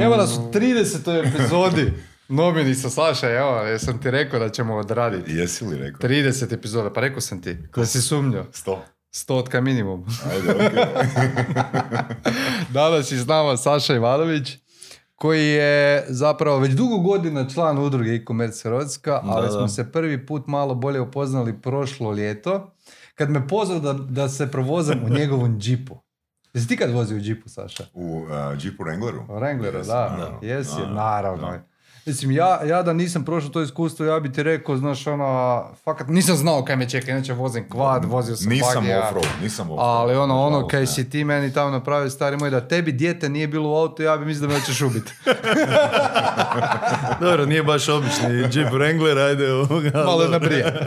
Evo nas u 30. epizodi. Nomini sa Saša, evo, jesam ti rekao da ćemo odraditi. Jesi li rekao? 30 epizoda, pa rekao sam ti, da si sumnjao. Sto. Stotka minimum. Ajde, okej. Danas je s nama Saša Ivanović, koji je zapravo već dugo godina član udruge e-commerce Hrvatska, ali Da, da. smo se prvi put malo bolje upoznali prošlo ljeto, kad me pozvao da, da se provozam u njegovom džipu. Jesi ti kad vozio u džipu, Saša? U uh, Jeepu Wrangleru? Wrangleru, Jes, da. naravno. Jesi, naravno. da. Mislim, ja, ja da nisam prošao to iskustvo, ja bi ti rekao, znaš, ono, fakat nisam znao kaj me čeka, inače vozim kvad, vozio sam Nisam bagija. off-road, nisam off-road. Ali ono, ono, kaj ne. si ti meni tamo napravio, stari moj, da tebi dijete nije bilo u autu, ja bi mislio da me hoćeš ubiti. Dobro, nije baš obični Jeep Wrangler, ajde ovoga. Malo je nabrija.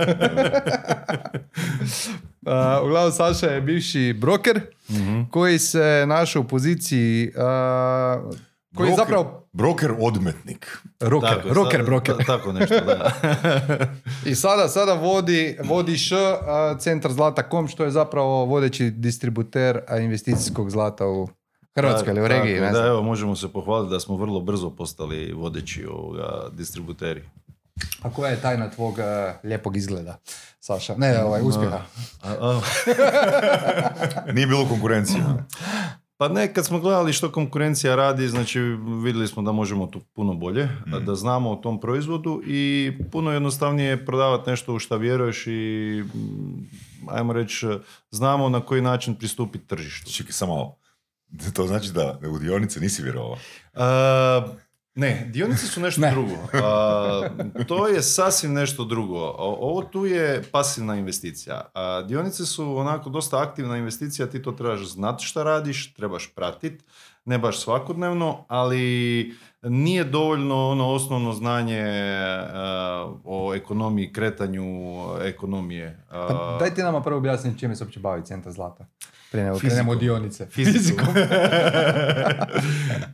Uh, uglavnom, Saša je bivši broker koji se našao u poziciji uh, koji je Broker- zapravo Broker odmetnik. rocker, Tako je, rocker, sa- broker. ta- Tako nešto, da. I sada, sada vodi, vodi Š, centar Zlata.com, što je zapravo vodeći distributer a, investicijskog zlata u Hrvatskoj ili u Tako, regiji. ne Da, evo, možemo se pohvaliti da smo vrlo brzo postali vodeći ovoga distributeri. A koja je tajna tvog a, lijepog izgleda, Saša? Ne, ovaj, uspjeha. Nije bilo konkurencije. Pa ne, kad smo gledali što konkurencija radi, znači vidjeli smo da možemo tu puno bolje, Mm. da znamo o tom proizvodu i puno jednostavnije je prodavati nešto u šta vjeruješ i mm, ajmo reći, znamo na koji način pristupiti tržištu. Čekaj, samo. To znači da u dionice nisi vjerovao. Ne, dionice su nešto Ne. drugo. A, to je sasvim nešto drugo. Ovo tu je pasivna investicija. A, dionice su onako dosta aktivna investicija, ti to trebaš znati šta radiš, trebaš pratiti, ne baš svakodnevno, ali nije dovoljno ono osnovno znanje a, o ekonomiji, kretanju ekonomije. A, Pa daj ti nama prvo objasniti čime se uopće bavi centar Zlata. Prije nego krenemo u dionice. Fizikom.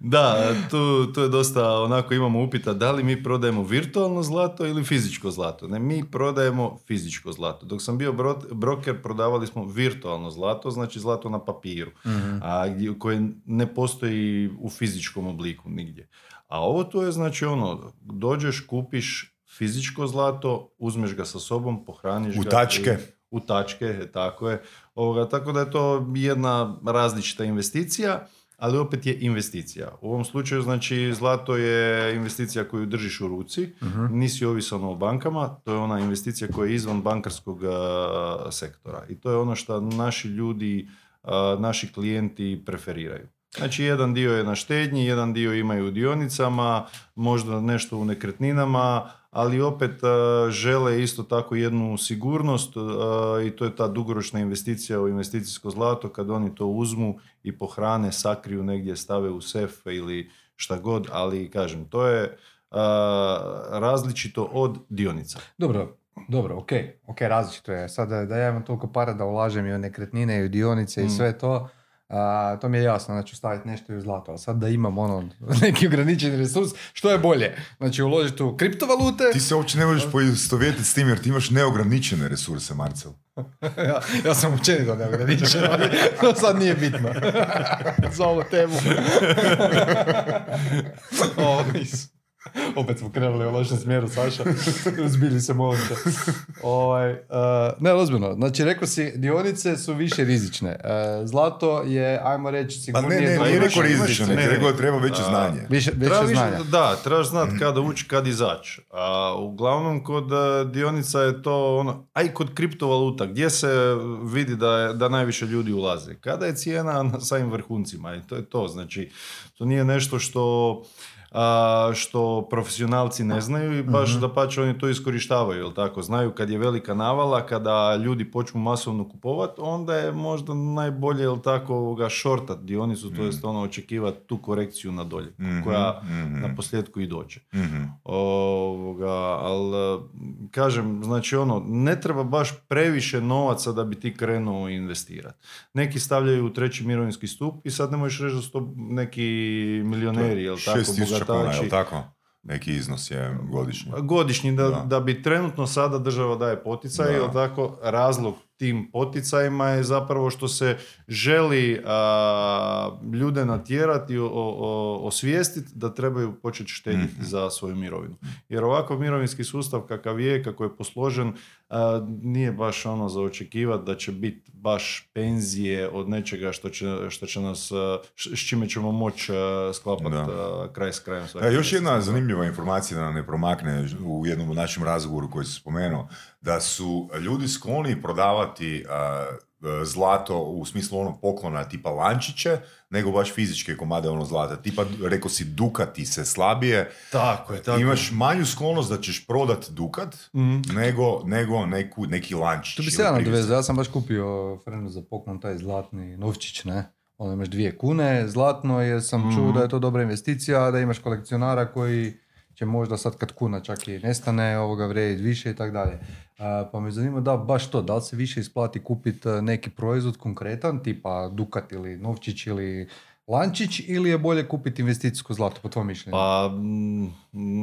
da, tu, tu je dosta onako imamo upita da li mi prodajemo virtualno zlato ili fizičko zlato. Ne, mi prodajemo fizičko zlato. Dok sam bio bro- broker, prodavali smo virtualno zlato, znači zlato na papiru, a, gdje- koje ne postoji u fizičkom obliku nigdje. A ovo tu je znači ono, dođeš, kupiš fizičko zlato, uzmeš ga sa sobom, pohraniš U ga. tačke. i- u tačke, tako je. Ovoga, tako da je to jedna različita investicija, ali opet je investicija. U ovom slučaju, znači, zlato je investicija koju držiš u ruci, nisi ovisan o bankama, to je ona investicija koja je izvan bankarskog sektora. I to je ono što naši ljudi, naši klijenti preferiraju. Znači, jedan dio je na štednji, jedan dio imaju u dionicama, možda nešto u nekretninama, ali opet a, žele isto tako jednu sigurnost a, i to je ta dugoročna investicija u investicijsko zlato kad oni to uzmu i pohrane, sakriju negdje, stave u sef ili šta god, ali kažem, to je a, različito od dionica. Dobro, dobro, ok, ok, različito je. Sad da, ja imam toliko para da ulažem i u nekretnine i u dionice i Mm. sve to, a, to mi je jasno, znači staviti nešto i u zlato, ali sad da imam ono neki ograničeni resurs, što je bolje? Znači uložiti u kriptovalute, Ti se uopće ne možeš poistovjetiti s tim jer ti imaš neograničene resurse, Marcel. ja, ja sam općenito neograničen, ali to sad nije bitno za ovu temu. o. Opet smo krenuli u lošem smjeru, Saša. Zbili se, molim te. Ovaj, uh, ne, ozbiljno. Znači, rekao si, dionice su više rizične. Uh, zlato je, ajmo reći, Pa sigurnije. ne, ne, za nije rekao rizično, ne, ne. rekao treba veće znanje. Više, više Treba više- znanja. da, trebaš znati kada ući, kad izaći. A uglavnom kod e, dionica je to ono, a i kod kriptovaluta, gdje se vidi da, je, da najviše ljudi ulaze. Kada je cijena na samim vrhuncima i to je to. Znači, to nije nešto što a, što profesionalci ne znaju i baš da pače oni to iskorištavaju, jel tako? Znaju kad je velika navala, kada ljudi počnu masovno kupovati, onda je možda najbolje, jel tako, ovoga shortat dionicu, to jest ono očekivati tu korekciju na dolje, Mhm, koja mhm. na posljedku i dođe. Mhm. Ovoga, ali kažem, znači ono, ne treba baš previše novaca da bi ti krenuo investirati. Neki stavljaju u treći mirovinski stup i sad ne možeš reći da su to neki milioneri, jel tako, 6000 kuna, bogatači. jel tako? Neki iznos je godišnji. Godišnji, da, Da. da. bi trenutno sada država daje poticaj, Da. tako, razlog tim poticajima je zapravo što se želi a, ljude natjerati, o- o- osvijestiti da trebaju početi štediti Mhm. za svoju mirovinu. Jer ovakav mirovinski sustav kakav je, kako je posložen, nije baš ono za očekivati da će biti baš penzije od nečega što će, što će nas, š- s čime ćemo moći sklapati Da. kraj s krajem. svaki E, još jedna zanimljiva informacija da nam ne promakne u jednom našem razgovoru koji se spomenuo, da su ljudi skloni prodavati zlato u smislu onog poklona tipa lančiće, nego baš fizičke komade ono zlata. Tipa, rekao si, dukati se slabije. Tako je, tako Imaš manju sklonost da ćeš prodat dukat, Mhm. nego, nego neku, neki lančić. Tu bi se ja privez. nadovezao, ja sam baš kupio frenu za poklon taj zlatni novčić, ne? Ono imaš dvije kune, zlatno, jer sam Mhm. čuo da je to dobra investicija, da imaš kolekcionara koji će možda sad kad kuna čak i nestane, ovoga vrijediti više i tako dalje. Pa me zanima da baš to, da li se više isplati kupiti neki proizvod konkretan, tipa dukat ili novčić ili lančić, ili je bolje kupiti investicijsko zlato, po tvojom mišljenju? Pa,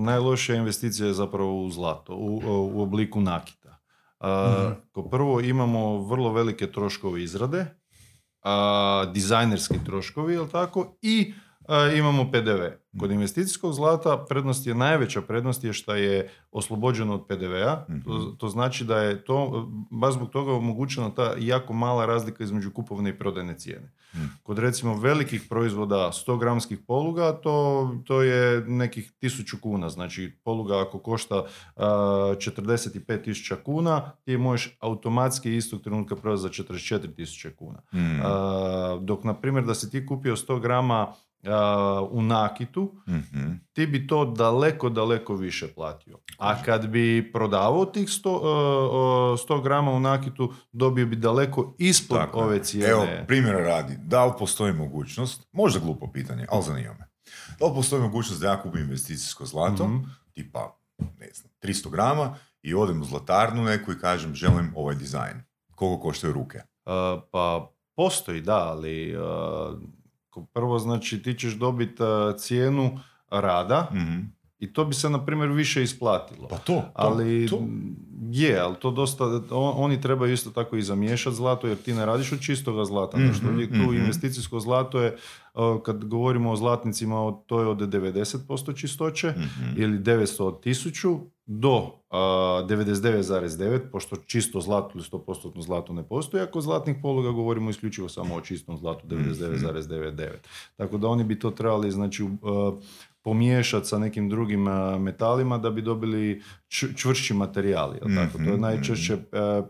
najlošija investicija je zapravo u zlato, u, u obliku nakita. A, Mhm. Ko prvo imamo vrlo velike troškove izrade, a, dizajnerski troškovi, jel tako, i imamo PDV. Kod investicijskog zlata prednost je, najveća prednost je što je oslobođeno od PDV-a, to, to znači da je to, baš zbog toga omogućena ta jako mala razlika između kupovne i prodajne cijene. Kod recimo velikih proizvoda 100 gramskih poluga, to, to je nekih 1000 kuna. Znači poluga ako košta uh, 45.000 kuna, ti je možeš automatski istog trenutka prodati za 44.000 kuna. Mm. Uh, dok, na primjer, da si ti kupio 100 grama uh, u nakitu, Mhm. ti bi to daleko, daleko više platio. A kad bi prodavao tih 100, uh, 100 grama u nakitu, dobio bi daleko ispod Tako ove cijene. Evo, primjera radi, da li postoji mogućnost, možda glupo pitanje, ali zanima me. Da li postoji mogućnost da ja kupim investicijsko zlato, Mhm. tipa, ne znam, 300 grama i odem u zlatarnu neku i kažem želim ovaj dizajn. Koliko koštaju ruke? Uh, pa postoji, da, ali ko prvo znači ti ćeš dobiti cijenu rada Mhm. i to bi se na primjer više isplatilo. Pa to, to, ali to. je, ali to dosta, on- oni trebaju isto tako i zamiješati zlato jer ti ne radiš od čistoga zlata. Mhm, Nešto uvijek tu mhm. investicijsko zlato je, kad govorimo o zlatnicima, to je od 90% čistoće Mhm. ili 900 od 1000 do uh, 99,9, pošto čisto zlato ili 100% zlato ne postoji, ako zlatnih poluga govorimo isključivo samo o čistom zlatu, 99,99. Tako da oni bi to trebali znači, pomiješati sa nekim drugim uh, metalima da bi dobili čvršći materijal. jel tako? To je Mhm, najčešće uh,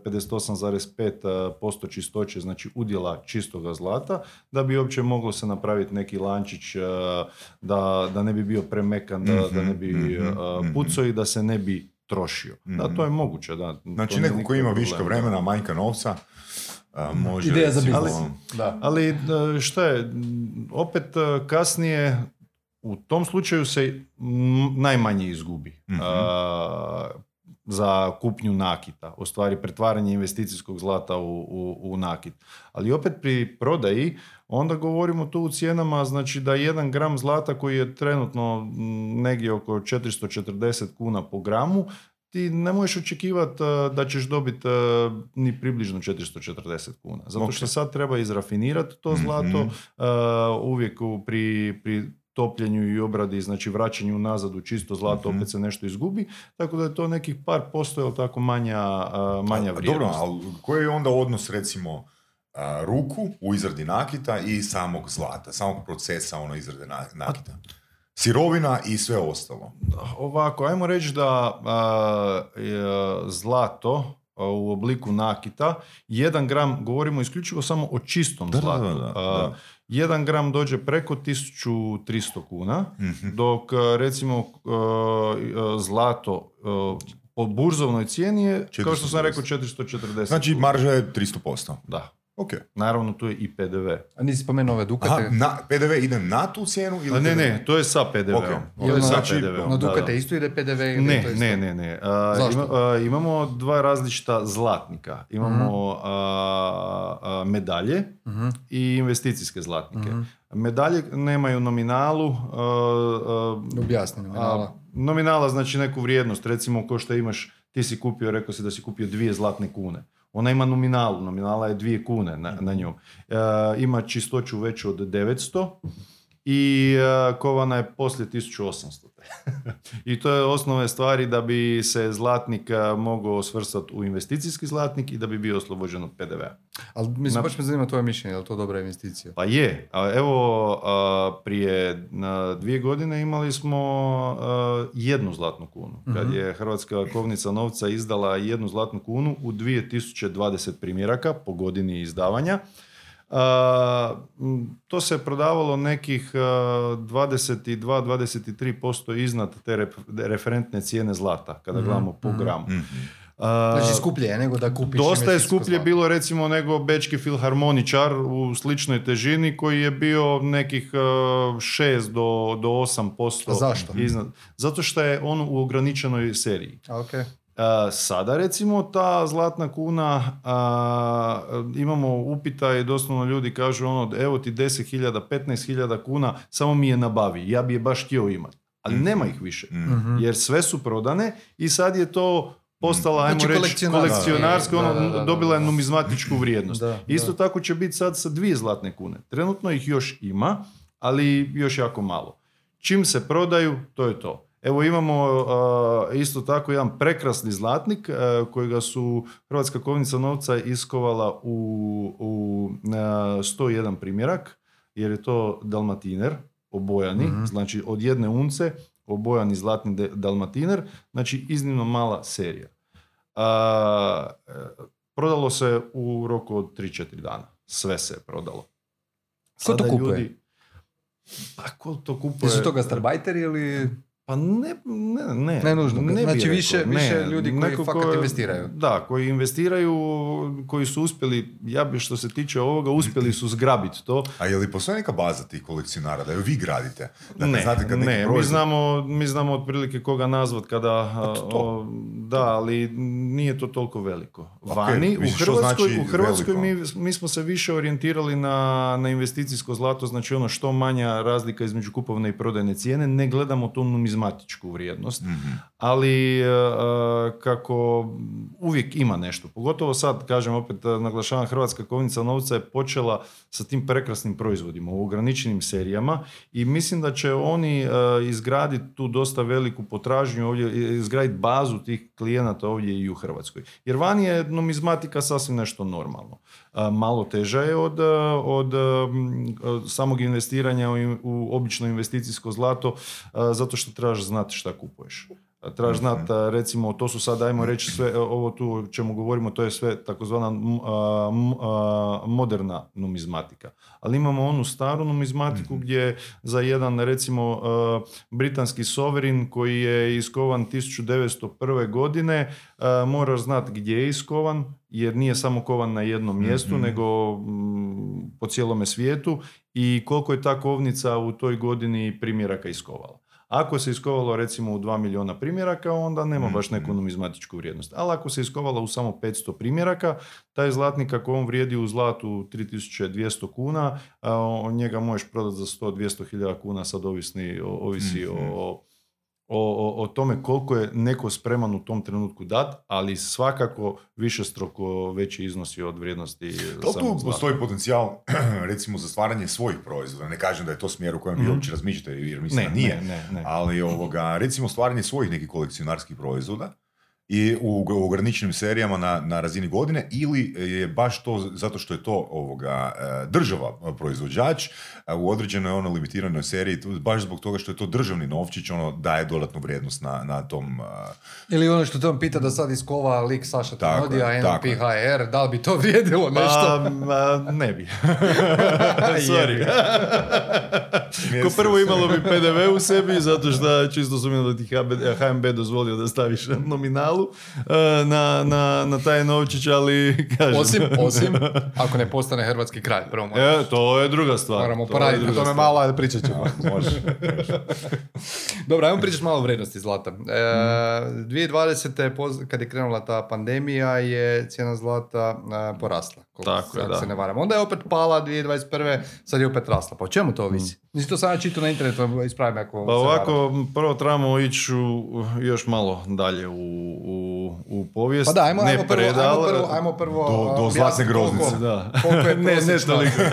58,5% čistoće, znači udjela čistoga zlata, da bi uopće moglo se napraviti neki lančić da, da ne bi bio premekan, da, da ne bi Mhm, mhm. pucao i da se ne bi trošio. Da, to je moguće, da. Znači neko ko ima viška vremena, manjka novca, a, može Ideja za biznis. Da. Ali e, šta je, opet e, kasnije u tom slučaju se najmanje izgubi Mhm. a, za kupnju nakita, u stvari pretvaranje investicijskog zlata u, u, u nakit. Ali opet pri prodaji onda govorimo tu u cijenama, znači da jedan gram zlata koji je trenutno negdje oko 440 kuna po gramu, ti ne možeš očekivati da ćeš dobiti ni približno 440 kuna. Zato Ok. što sad treba izrafinirati to Mhm. zlato, uh, uvijek u- pri, pri topljenju i obradi, znači vraćanju nazad u čisto zlato, Mhm. opet se nešto izgubi, tako da je to nekih par posto, jel tako, manja, uh, manja vrijednost. Dobro, ali koji je onda odnos recimo ruku u izradi nakita i samog zlata, samog procesa ono izrade na- nakita? Sirovina i sve ostalo. Ovako, ajmo reći da a, je zlato a, u obliku nakita, jedan gram, govorimo isključivo samo o čistom Da, da, zlatu. da, da, A, da. jedan gram dođe preko 1300 kuna, Mhm. dok a, recimo a, a, zlato po burzovnoj cijeni je, kao što sam 440. rekao, 440 Znači marža je 300%. Da. Ok. Naravno, tu je i PDV. A nisi spomenuo ove Aha, dukate? na, PDV ide na tu cijenu ili... A ne, PDV? ne, to je sa PDV-om. Ok. To Jel je na- sa znači, PDV-om. Na da, dukate da. isto ide PDV ili Ne, to isto? ne, ne, ne. A, Zašto? ima- a, imamo dva različita zlatnika. Imamo a, a, medalje Mhm. i investicijske zlatnike. Mhm. Medalje nemaju nominalu. a, a, Objasni nominala. nominala znači neku vrijednost. Recimo ko što imaš, ti si kupio, rekao si da si kupio dvije zlatne kune. Ona ima nominalu, nominala je dvije kune na, na nju. E, ima čistoću veću od 900 i e, kovana je poslije 1800. I to je osnovne stvari da bi se zlatnik e, mogao svrstati u investicijski zlatnik i da bi bio oslobođen od PDV-a. Ali mislim, baš me zanima tvoje mišljenje, je li to dobra investicija? Pa je. A Evo, a, prije na dvije godine imali smo a, jednu zlatnu kunu. Kad je Hrvatska kovnica novca izdala jednu zlatnu kunu u 2020 primjeraka po godini izdavanja. To se prodavalo nekih a, 22-23% iznad te referentne cijene zlata, kada gledamo po gramu. A, Znači skuplje je nego da kupiš Dosta je skuplje bilo recimo nego bečki filharmoničar u sličnoj težini koji je bio nekih uh, 6 do, do 8%. A zašto? Iznad. Zato što je on u ograničenoj seriji. Uh, sada recimo ta zlatna kuna uh, imamo upita i doslovno ljudi kažu ono evo ti 10.000, 15.000 kuna samo mi je nabavi, ja bi je baš htio imati. Ali nema ih više Mhm. jer sve su prodane i sad je to postala, ajmo Znači, reći, kolekcionarska. ono, dobila je numizmatičku vrijednost. Da, Isto da. tako će biti sad sa dvije zlatne kune. Trenutno ih još ima, ali još jako malo. Čim se prodaju, to je to. Evo imamo uh, isto tako jedan prekrasni zlatnik uh, kojega su Hrvatska kovnica novca iskovala u, u uh, 101 primjerak, jer je to dalmatiner, obojani, Mhm. znači od jedne unce obojani zlatni de- dalmatiner, znači iznimno mala serija. E, prodalo se u roku od 3-4 dana. Sve se je prodalo. Ko to Sada kupuje? Pa ko to kupuje? Jesu to gastarbajteri ili... Pa ne, ne, ne. Ne nužno. bi Znači rekao, više- ne. više ljudi koji Neko fakat ko- investiraju. Da, koji investiraju, koji su uspjeli, ja bi što se tiče ovoga, uspjeli su zgrabiti to. A je li postoji neka baza tih kolekcionara, da ju vi gradite? Dakle, ne, znate kad ne, mi znamo, mi znamo otprilike koga nazvat kada... Pa to, to. o, da, ali nije to toliko veliko. Vani, u Hrvatskoj, znači u Hrvatskoj mi, mi smo se više orijentirali na, na investicijsko zlato, znači ono što manja razlika između kupovne i prodajne cijene, ne gledamo tu numizmatičku vrijednost, Mhm. ali e, e, kako uvijek ima nešto. Pogotovo sad, kažem opet, e, naglašavam, Hrvatska kovnica novca je počela sa tim prekrasnim proizvodima u ograničenim serijama i mislim da će oni izgraditi tu dosta veliku potražnju ovdje, izgraditi bazu tih klijenata ovdje i u Hrvatskoj. Jer vani je numizmatika sasvim nešto normalno. Malo teža je od, od, od samog investiranja u, u obično investicijsko zlato zato što trebaš znati šta kupuješ. E, Trebaš znati, a, recimo, to su sad, ajmo reći, sve, e, ovo tu o čemu govorimo, to je sve takozvana moderna numizmatika. Ali imamo onu staru numizmatiku gdje za jedan, recimo, britanski soverin koji je iskovan 1901. godine, moraš znati gdje je iskovan, jer nije samo kovan na jednom mjestu, nego mm, po cijelome svijetu i koliko je ta kovnica u toj godini primjeraka iskovala. Ako se iskovalo recimo u 2 milijuna primjeraka, onda nema baš neku numizmatičku vrijednost. Ali ako se iskovala u samo 500 primjeraka, taj zlatnik ako on vrijedi u zlatu 3200 kuna, njega možeš prodati za 100-200 hiljada kuna, sad ovisni, ovisi o, o, o, o tome koliko je neko spreman u tom trenutku dat, ali svakako više stroko veći iznosi od vrijednosti samog tu postoji potencijal, recimo, za stvaranje svojih proizvoda? Ne kažem da je to smjer u kojem vi uopće razmišljate, jer mislim Ne, da nije. ne, ne, ne. Ali, ovoga, recimo, stvaranje svojih nekih kolekcionarskih proizvoda i u, u ograničenim serijama na, na razini godine ili je baš to zato što je to ovoga e, država e, proizvođač u određenoj ono limitiranoj seriji baš zbog toga što je to državni novčić ono daje dodatnu vrijednost na, na tom a, Ili ono što te on pita da sad iskova lik Saša Tanodija. NLP-HR, da li bi to vrijedilo nešto? Pa, ma, ne bi. Sorry. Ko prvo imalo bi PDV u sebi, zato što čisto sumnjam da ti HB, HNB dozvolio da staviš nominalu e, na, na, na taj novčić, ali kažem. Osim, osim, ako ne postane hrvatski kralj, prvo moramo, E, to je druga stvar. moramo poraditi na tome malo, ali pričat ćemo. može, Dobro, ajmo pričati malo o vrijednosti zlata. E, 2020. je poz- kad je krenula ta pandemija je cijena zlata e, porasla. Tako je, da. se ne varam. Onda je opet pala 2021. Sad je opet rasla. Pa o čemu to ovisi? Nisi to sada čitao na internetu, ispravi me ako Pa se varam. ovako, prvo trebamo ići u, još malo dalje u, u u, povijest. Pa da, ajmo, ne ajmo, prvo, predal, ajmo prvo, ajmo prvo Do- do zlatne groznice. koliko- Da. Koliko je ne, ne prosječna- toliko.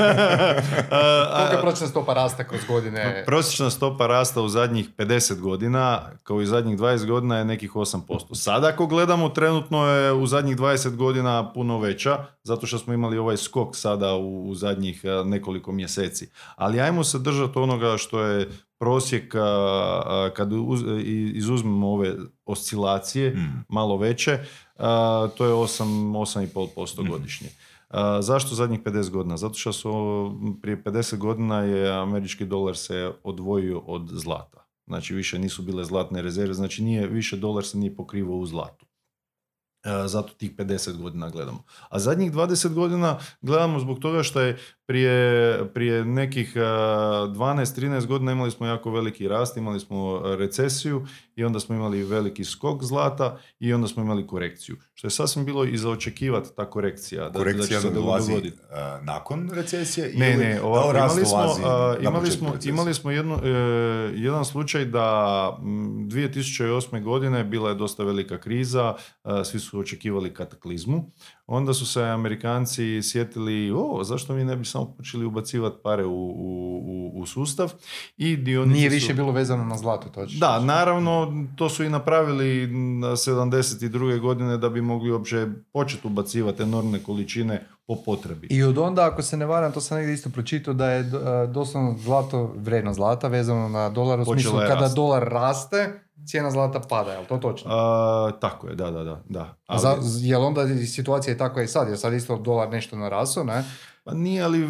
A, Koliko je prosječna stopa rasta kroz godine? Prosječna stopa rasta u zadnjih 50 godina, kao i zadnjih 20 godina, je nekih 8%. Sada ako gledamo, trenutno je u zadnjih 20 godina puno veća, zato što smo imali ovaj skok sada u, u zadnjih a, nekoliko mjeseci. Ali ajmo se držati onoga što je prosjek, a, a, kad uz- izuzmemo ove oscilacije, Mm. malo veće, a, to je 8, 8,5% godišnje. A, zašto zadnjih 50 godina? Zato što su prije 50 godina je američki dolar se odvojio od zlata. Znači više nisu bile zlatne rezerve, znači nije, više dolar se nije pokrivao u zlatu. E, zato tih 50 godina gledamo. A zadnjih 20 godina gledamo zbog toga što je prije, prije nekih e, 12-13 godina imali smo jako veliki rast, imali smo recesiju i onda smo imali veliki skok zlata i onda smo imali korekciju. Što je sasvim bilo i za očekivati ta korekcija. Da, da Korekcija će se dolazi dogoditi. uh, nakon recesije Ne, ili ne, da rast imali smo, a, imali smo, imali smo jednu, e, jedan slučaj da m, 2008. godine bila je dosta velika kriza, a, svi su očekivali kataklizmu. Onda su se Amerikanci sjetili, o, zašto mi ne bi samo počeli ubacivati pare u, u, u, sustav i Nije su- više bilo vezano na zlato, to da, naravno, to su i napravili na 72. godine da bi mogli uopće početi ubacivati enormne količine po potrebi. I od onda, ako se ne varam, to sam negdje isto pročitao, da je e, doslovno zlato, vrijednost zlata vezano na dolar, u Počela smislu kada rast. dolar raste, cijena zlata pada, je li to točno? A, tako je, da, da, da. da. Ali- za, jel onda situacija je takva i sad, jer sad isto dolar nešto narasao, ne? Pa nije, ali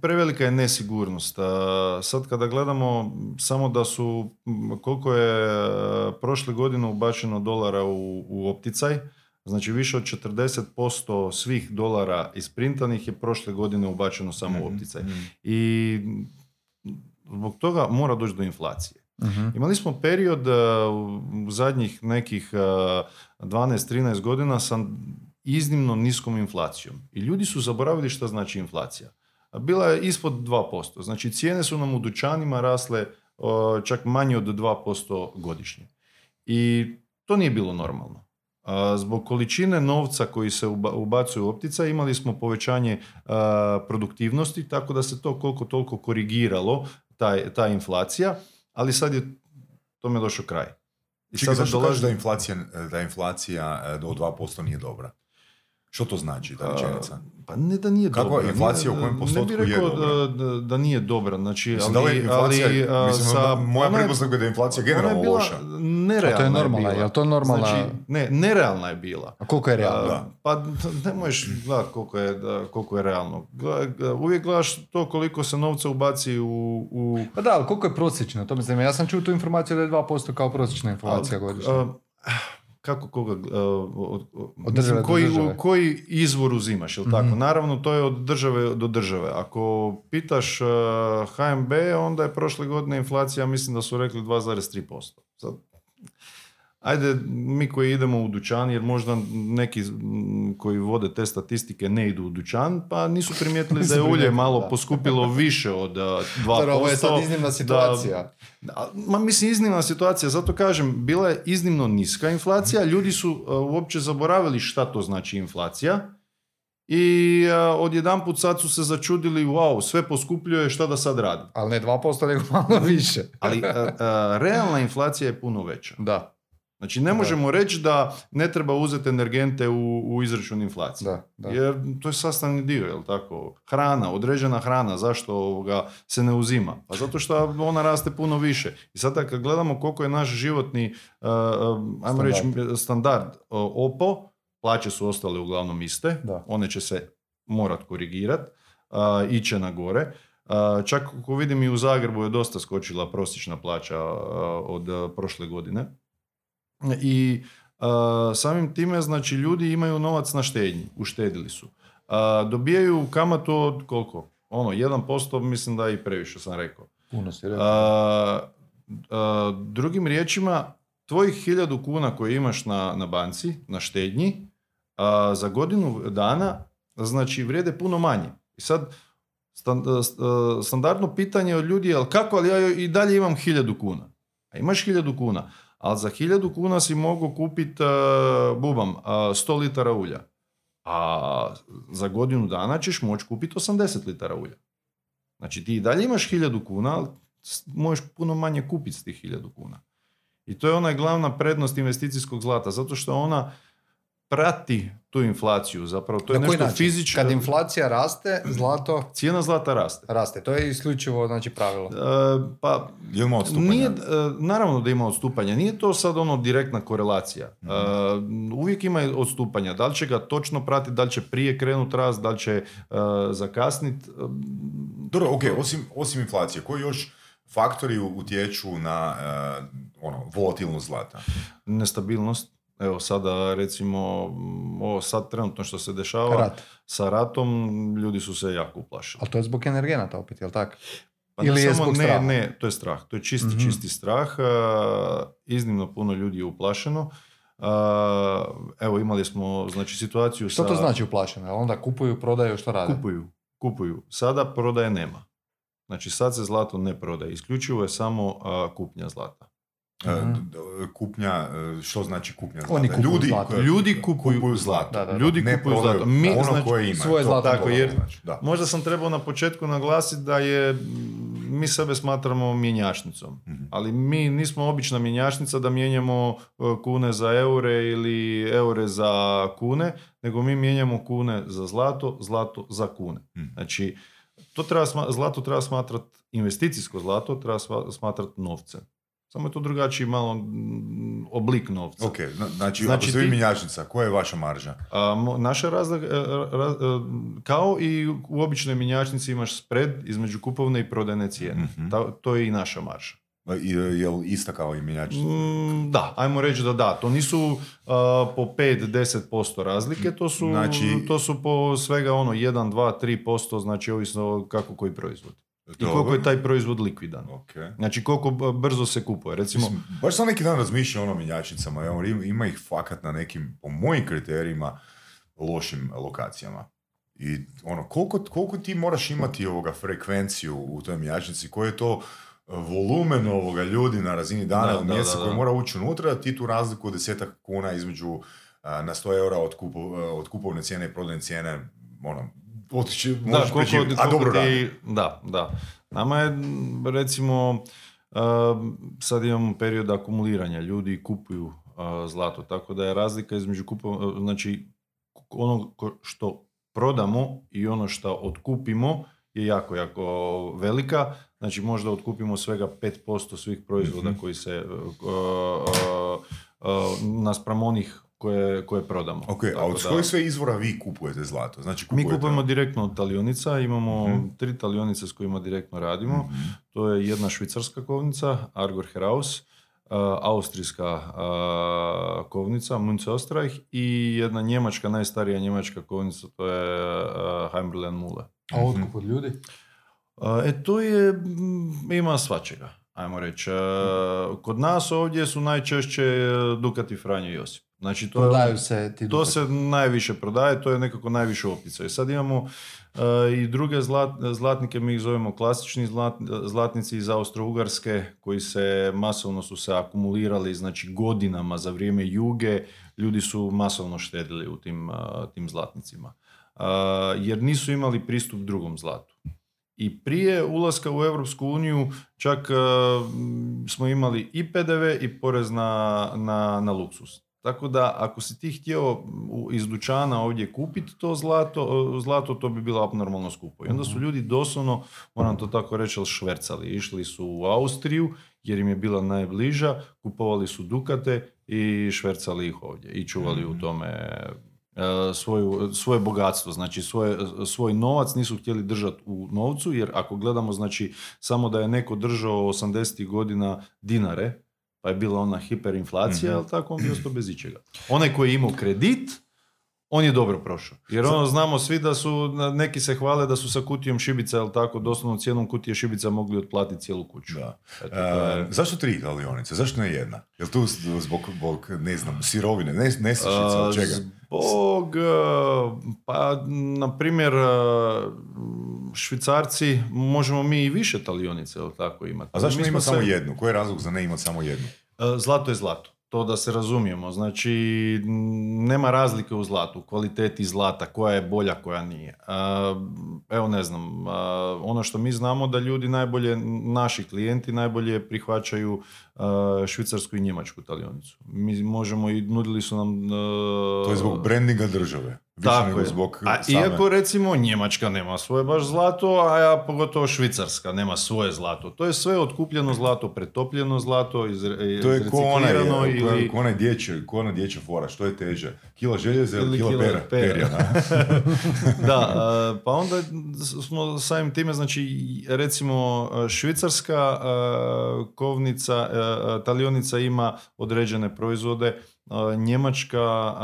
prevelika je nesigurnost. A, Sad kada gledamo samo da su, koliko je e, prošle godine ubačeno dolara u, u opticaj, znači više od 40% svih dolara isprintanih je prošle godine ubačeno samo u Mhm, opticaj. mhm. I zbog toga mora doći do inflacije. Imali smo period uh, u zadnjih nekih uh, 12-13 godina sa iznimno niskom inflacijom. I ljudi su zaboravili šta znači inflacija. Bila je ispod 2%. Znači cijene su nam u dućanima rasle uh, čak manje od 2% godišnje. I to nije bilo normalno. Zbog količine novca koji se uba- ubacuje u optica imali smo povećanje produktivnosti, tako da se to koliko toliko korigiralo, taj, ta inflacija, ali sad je tome došao kraj. I Čekaj, sada zašto dolazi- kažeš da inflacija, da inflacija e, do 2% nije dobra? Što to znači, ta rečenica? Pa ne da nije Kakva dobra. inflacija u kojem Ne postotku bi je rekao dobra? da, da, da nije dobra. Znači, Mislim, da li ali, je inflacija, ali, a, mislim, sa, moja je- pretpostavka je da je inflacija ona je generalno bila loša. Nerealna A to je je normalna, bila. jel to normalna- Znači, ne, nerealna je bila. A koliko je realno? Da. Pa ne možeš gledati koliko je, da, koliko je realno. Uvijek gledaš to koliko se novca ubaci u... u Pa da, ali koliko je prosječno? To mislim, ja sam čuo tu informaciju da je 2% kao prosječna inflacija godišnja. Kako koga... a, od, od- mislim, koji, koji izvor uzimaš, jel tako? Mhm. Naravno, to je od države do države. Ako pitaš a, HNB, onda je prošle godine inflacija, mislim da su rekli 2,3%. Sad, Ajde, mi koji idemo u dućan, jer možda neki koji vode te statistike ne idu u dućan, pa nisu primijetili da je ulje malo da. poskupilo više od a, 2%. Dobro, ovo je sad iznimna da- situacija. a, Ma mislim iznimna situacija, zato kažem, bila je iznimno niska inflacija, ljudi su uh, uopće zaboravili šta to znači inflacija i uh, odjedanput sad su se začudili, wow, sve poskupljuje, šta da sad radim? Ali ne 2%, nego malo više. Ali realna inflacija je puno veća. Da, Znači ne možemo reći da ne treba uzeti energente u, u izračun inflacije. da, da. Jer to je sastavni dio, jel tako? Hrana, određena hrana, zašto ovoga se ne uzima? Pa zato što ona raste puno više. I sada kad gledamo koliko je naš životni, uh, ajmo reći, standard uh, opo, plaće su ostale uglavnom iste, Da. one će se morat korigirati, uh, iće na gore. Uh, čak ako vidim i u Zagrebu je dosta skočila prosječna plaća uh, od uh, prošle godine. I uh, samim time, znači, ljudi imaju novac na štednji, uštedili su. Uh, dobijaju kamatu od koliko? Ono, 1%, mislim da je i previše sam rekao. Puno si rekao. uh, drugim riječima, tvojih hiljadu kuna koje imaš na, na banci, na štednji, uh, za godinu dana, znači, vrijede puno manje. I sad, stan- uh, standardno pitanje od ljudi je, ali kako, ali ja i dalje imam hiljadu kuna. A imaš hiljadu kuna, Ali za 1000 kuna si mogu kupiti, bubam, uh, 100 litara ulja. A za godinu dana ćeš moći kupiti 80 litara ulja. Znači ti i dalje imaš 1000 kuna, ali možeš puno manje kupiti s tih 1000 kuna. I to je ona glavna prednost investicijskog zlata, zato što ona prati tu inflaciju. Zapravo to je Na koji nešto način? fizičko. Kad inflacija raste, zlato Cijena zlata raste. raste. To je isključivo znači, pravilo. E, pa ima odstupanja? Nije, e, naravno da ima odstupanja. Nije to sad ono direktna korelacija. Mhm. E, uvijek ima odstupanja. Da li će ga točno pratiti, da li će prije krenut rast, da li će e, zakasnit. E, Dobro, ok, osim, osim inflacije, koji još faktori utječu na ono, volatilnost zlata? nestabilnost. Evo sada recimo m, ovo sad trenutno što se dešava Rat. sa ratom, ljudi su se jako uplašili. Ali to je zbog energenata opet, jel tako? Pa Ili ne je samo- zbog ne, straha? ne, to je strah. To je čisti, Mhm. čisti strah. iznimno puno ljudi je uplašeno. Evo imali smo znači situaciju Što sa... to znači uplašeno? Onda kupuju, prodaju, što rade? Kupuju, kupuju. Sada prodaje nema. Znači sad se zlato ne prodaje. Isključivo je samo kupnja zlata. D- kupnja, eh, što znači kupnja zlata? Oni kupuju ljudi, zlato. koji- Ljudi kupuju, kupuju zlato. Da, da, da. Ljudi ne kupuju prodaju zlato. Mi, ono znači, koje ima. svoje To- zlato Tako, jer znači, da. Možda sam trebao na početku naglasiti da je mi sebe smatramo mjenjačnicom. Mhm. Ali mi nismo obična mjenjačnica da mijenjamo e, kune za eure ili eure za kune, nego mi mijenjamo kune za zlato, zlato za kune. Mhm. Znači, to treba, zlato treba smatrati, investicijsko zlato treba smatrati novcem. Samo je to drugačiji malo oblik novca. Ok, zna- znači, Znači ako ste vi mjenjačnica, koja je vaša marža? A, naša razlika, e, ra- e, kao i u običnoj mjenjačnici imaš spread između kupovne i prodajne cijene. Mhm. Ta- to je i naša marža. I, je li ista kao i mjenjačnica? Mm, da, ajmo reći da da. To nisu a, po 5-10% razlike, to su, Znači- to su po svega ono 1, 2, 3%, znači ovisno kako koji proizvod. I koliko je taj proizvod likvidan. Ok. Znači koliko brzo se kupuje. Recimo, Mislim, baš sam neki dan razmišljao ono mjenjačnicama, evo, ima, ima ih fakat na nekim, po mojim kriterijima, lošim lokacijama. I ono, koliko, koliko ti moraš imati ovoga frekvenciju u toj mjenjačnici, koji je to e, volumen ovoga ljudi na razini dana da, mjeseca da, koji mora ući unutra, da ti tu razliku od desetak kuna između a, na 100 eura od, kupo, od kupovne cijene i prodajne cijene, ono, otići, Da, koliko, preživjeti, a koliko dobro ti-. Da, da. Nama je, recimo, um, sad imamo period akumuliranja. Ljudi kupuju uh, zlato, tako da je razlika između kupo, znači, ono što prodamo i ono što otkupimo je jako, jako velika. Znači, možda otkupimo svega 5% svih proizvoda Mhm. koji se uh, uh, uh, naspram onih koje, koje prodamo. Ok, a Tako od da- kojih sve izvora vi kupujete zlato? Znači, mi kupujete... kupujemo direktno od talionica, imamo Mhm. tri talionice s kojima direktno radimo. Mhm. To je jedna švicarska kovnica, Argor Heraus, uh, austrijska uh, kovnica, Münze Osterreich i jedna njemačka, najstarija njemačka kovnica, to je uh, Heimberlen Mule. A otkup od ljudi? E, to je, mm, ima svačega, ajmo reći. Uh, kod nas ovdje su najčešće uh, Dukat i Franjo Josip. Znači, to Prodaju se ti to se najviše prodaje, to je nekako najviše optica. I sad imamo e, i druge zlat- zlatnike, mi ih zovemo klasični zlat- zlatnici iz Austro-Ugarske, koji se masovno su se akumulirali, znači godinama za vrijeme juge, ljudi su masovno štedili u tim, a, tim zlatnicima. A, jer nisu imali pristup drugom zlatu. I prije ulaska u Europsku uniju čak smo imali i PDV i porez na, na, na luksus. Tako da ako si ti htio iz dućana ovdje kupiti to zlato, e, zlato, to bi bilo abnormalno skupo. I onda su ljudi doslovno, moram to tako reći, ali švercali. Išli su u Austriju jer im je bila najbliža, kupovali su dukate i švercali ih ovdje i čuvali u tome e, svoju, svoje bogatstvo, znači svoje, svoj novac nisu htjeli držati u novcu, jer ako gledamo znači samo da je neko držao 80. godina dinare, pa je bila ona hiperinflacija, Mhm. ali tako on bi ostao bez ičega. Onaj koji je imao kredit, on je dobro prošao. Jer ono znamo svi da su, neki se hvale da su sa kutijom šibica, jel tako, doslovno cijenom kutije šibica mogli otplatiti cijelu kuću. Da. Eto, to je- E, zašto tri talionice? Zašto ne jedna? Jel tu zbog, zbog ne znam, sirovine, ne, nestašice, od čega? Zbog, e, pa, na primjer, e, švicarci, možemo mi i više talionice, jel tako, imati. A zašto ima smo samo se- jednu? Koji je razlog za ne imati samo jednu? E, E, Zlato je zlato. To da se razumijemo. Znači, nema razlike u zlatu, kvaliteti zlata, koja je bolja, koja nije. A, evo ne znam, a, ono što mi znamo da ljudi najbolje, naši klijenti najbolje prihvaćaju a, švicarsku i njemačku talionicu. Mi možemo i nudili su nam... To je zbog brandinga države. Tako nego je. zbog A same... iako recimo Njemačka nema svoje baš zlato, a ja pogotovo Švicarska nema svoje zlato. To je sve otkupljeno zlato, pretopljeno zlato, iz, To je ko onaj, ili... ko onaj dječji, ko ona dječja fora, što je teže? Kila željeza ili kila kila pera? perja, da. a, pa onda smo samim time, znači recimo švicarska a, kovnica, talionica ima određene proizvode, njemačka a,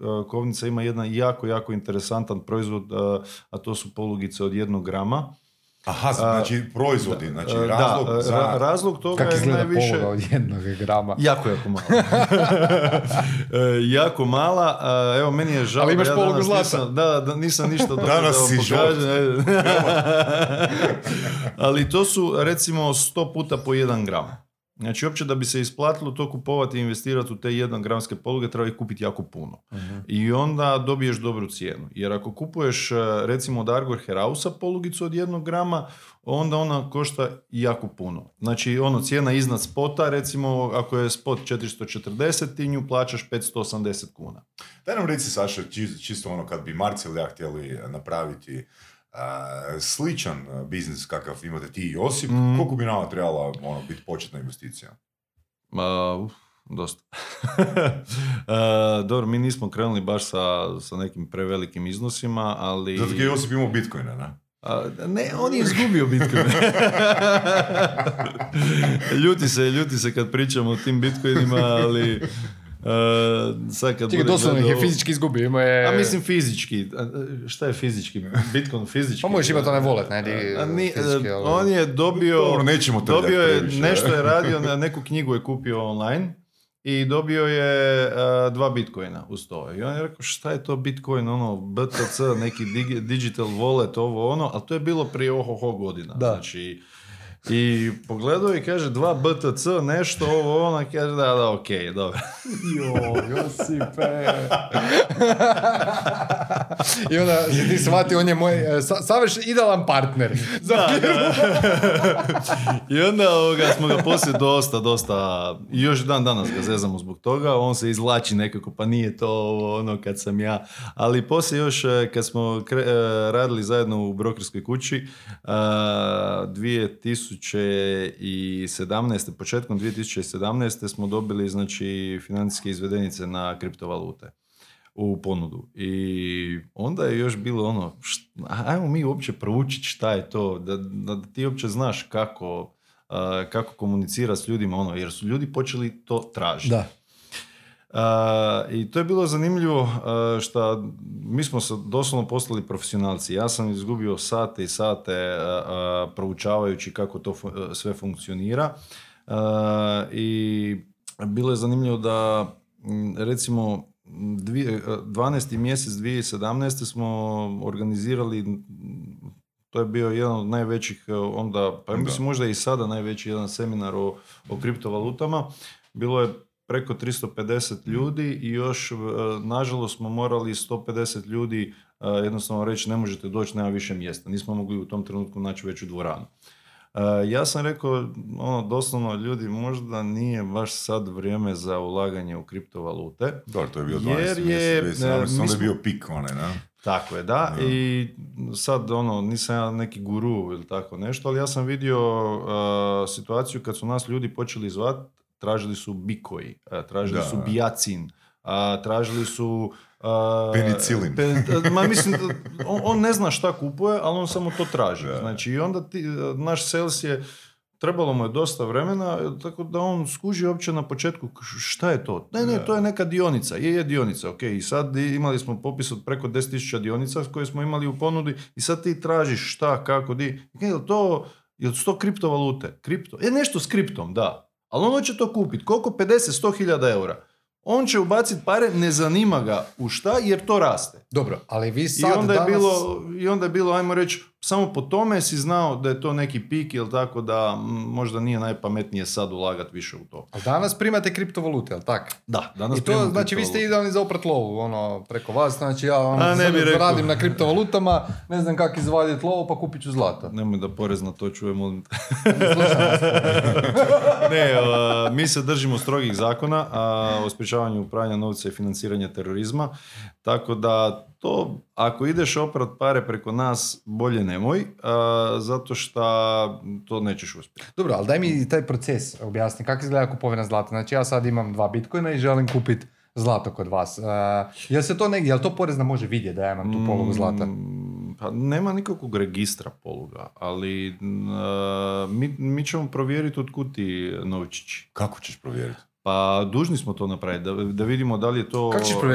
a, kovnica ima jedan jako, jako interesantan proizvod, a, to su polugice od jednog grama. Aha, znači proizvodi, znači razlog da, za... ra- razlog toga Kako je izgleda najviše... poluga od jednog grama? Jako, jako mala. E, jako mala. Evo, meni je žao. Ali imaš da ja polugu zlata. Nisam, da, da, nisam ništa dobro Danas da vam si pokažem. Ali to su, recimo, 100 puta po 1 gram. Znači, uopće da bi se isplatilo to kupovati i investirati u te 1 gramske poluge, treba ih kupiti jako puno. I onda dobiješ dobru cijenu. Jer ako kupuješ, e, recimo, od Argor Herausa polugicu od 1 grama, onda ona košta jako puno. Znači, ono, cijena iznad spota, recimo, ako je spot 440, ti nju plaćaš 580 kuna. Daj nam reci, Saša, či- čisto ono kad bi Marcel ja htjeli napraviti sličan biznis kakav imate ti i Josip, Mhm. koliko bi nama trebala ono, biti početna investicija? Ma, uf, dosta. E, dobro, mi nismo krenuli baš sa, sa nekim prevelikim iznosima, ali... Zato jer Josip imao bitcoina, ne? A, ne, on je izgubio Bitcoin. ljuti se, ljuti se kad pričamo o tim Bitcoinima, ali uh, sad kad Čekaj, doslovno ih je fizički izgubio, ima je... A mislim fizički. A, Šta je fizički? Bitcoin fizički? Pa možeš imati onaj wallet, ne, di- A ni- fizički, ali- on je dobio... Dobro, nećemo trljati Dobio je, previše. nešto je radio, na neku knjigu je kupio online i dobio je a, dva bitcoina uz to. I on je rekao šta je to bitcoin, ono BTC, neki digi- digital wallet, ovo ono, ali to je bilo prije ohoho godina. Da. Znači, i pogledao i kaže dva BTC, nešto ovo ono, kaže da, da, ok, dobro. Jo, Josipe. I onda ti shvati, on je moj e, sa, savrš idealan partner. Za Da, da. I onda ovoga, smo ga poslije dosta, dosta, još dan danas ga zezamo zbog toga, on se izvlači nekako, pa nije to ovo ono kad sam ja. Ali poslije još e, kad smo kre- e, radili zajedno u brokerskoj kući, e, 2017. početkom 2017. smo dobili znači financijske izvedenice na kriptovalute u ponudu. I onda je još bilo ono, št- ajmo mi uopće proučiti šta je to, da, da ti uopće znaš kako, a, kako komunicira s ljudima, ono, jer su ljudi počeli to tražiti. Da. A, I to je bilo zanimljivo što mi smo se doslovno postali profesionalci. Ja sam izgubio sate i sate a, proučavajući kako to fu- a, sve funkcionira. I bilo je zanimljivo da recimo dvije- a, 12. mjesec 2017. smo organizirali to je bio jedan od najvećih e, onda, pa mislim možda i sada najveći jedan seminar o, o kriptovalutama. Bilo je preko 350 ljudi i još, e, nažalost, smo morali 150 ljudi e, jednostavno reći ne možete doći, nema više mjesta. Nismo mogli u tom trenutku naći veću dvoranu. E, Ja sam rekao, ono, doslovno, ljudi, možda nije baš sad vrijeme za ulaganje u kriptovalute. Dobro, to je bio Jer 12. je, mjesec, 2017, mi onda je bio pik onaj, ne? Tako je, da. I sad, ono, nisam ja neki guru ili tako nešto, ali ja sam vidio uh, situaciju kad su nas ljudi počeli zvat, tražili su bikoji, tražili Da, su bijacin, tražili su... Penicilin. pe- ma mislim, on, on ne zna šta kupuje, ali on samo to traži. Da. Znači, i onda ti, uh, naš sales je, trebalo mu je dosta vremena, tako da on skuži uopće na početku šta je to? Ne, ne, Da. to je neka dionica. Je, je dionica, ok. I sad imali smo popis od preko 10.000 dionica koje smo imali u ponudi i sad ti tražiš šta, kako, di. Je li to, je li to kriptovalute? Kripto? Je nešto s kriptom, da. Ali on će to kupiti. Koliko? 50-100 hiljada eura. On će ubaciti pare, ne zanima ga u šta, jer to raste. Dobro, ali vi I sad onda, je danas... bilo, I onda je bilo, ajmo reći, samo po tome si znao da je to neki pik, ili tako da možda nije najpametnije sad ulagati više u to. Ali danas primate kriptovalute, jel tak? Da, danas I to, znači, vi ste idealni za oprat lovu, ono, preko vas, znači ja ono, A, ne sad bi rekao. radim na kriptovalutama, ne znam kako izvaditi lovu, pa kupit ću zlato. Nemoj da porez na to čuje, molim. Ne, a, mi se držimo strogih zakona a, o sprječavanju pranja novca i financiranja terorizma, tako da to, ako ideš oprat pare preko nas, bolje nemoj, a, zato što to nećeš uspjeti. Dobro, ali daj mi taj proces objasni, kako izgleda kupovina zlata. Znači ja sad imam dva bitcoina i želim kupiti zlato kod vas. Uh, jel se to negdje, jel to porezna može vidjeti da ja imam tu polugu zlata? Mm, Pa nema nikakvog registra poluga, ali a, mi, mi ćemo provjeriti otkud ti novčići. Kako ćeš provjeriti? Pa dužni smo to napraviti, da, da vidimo da li je to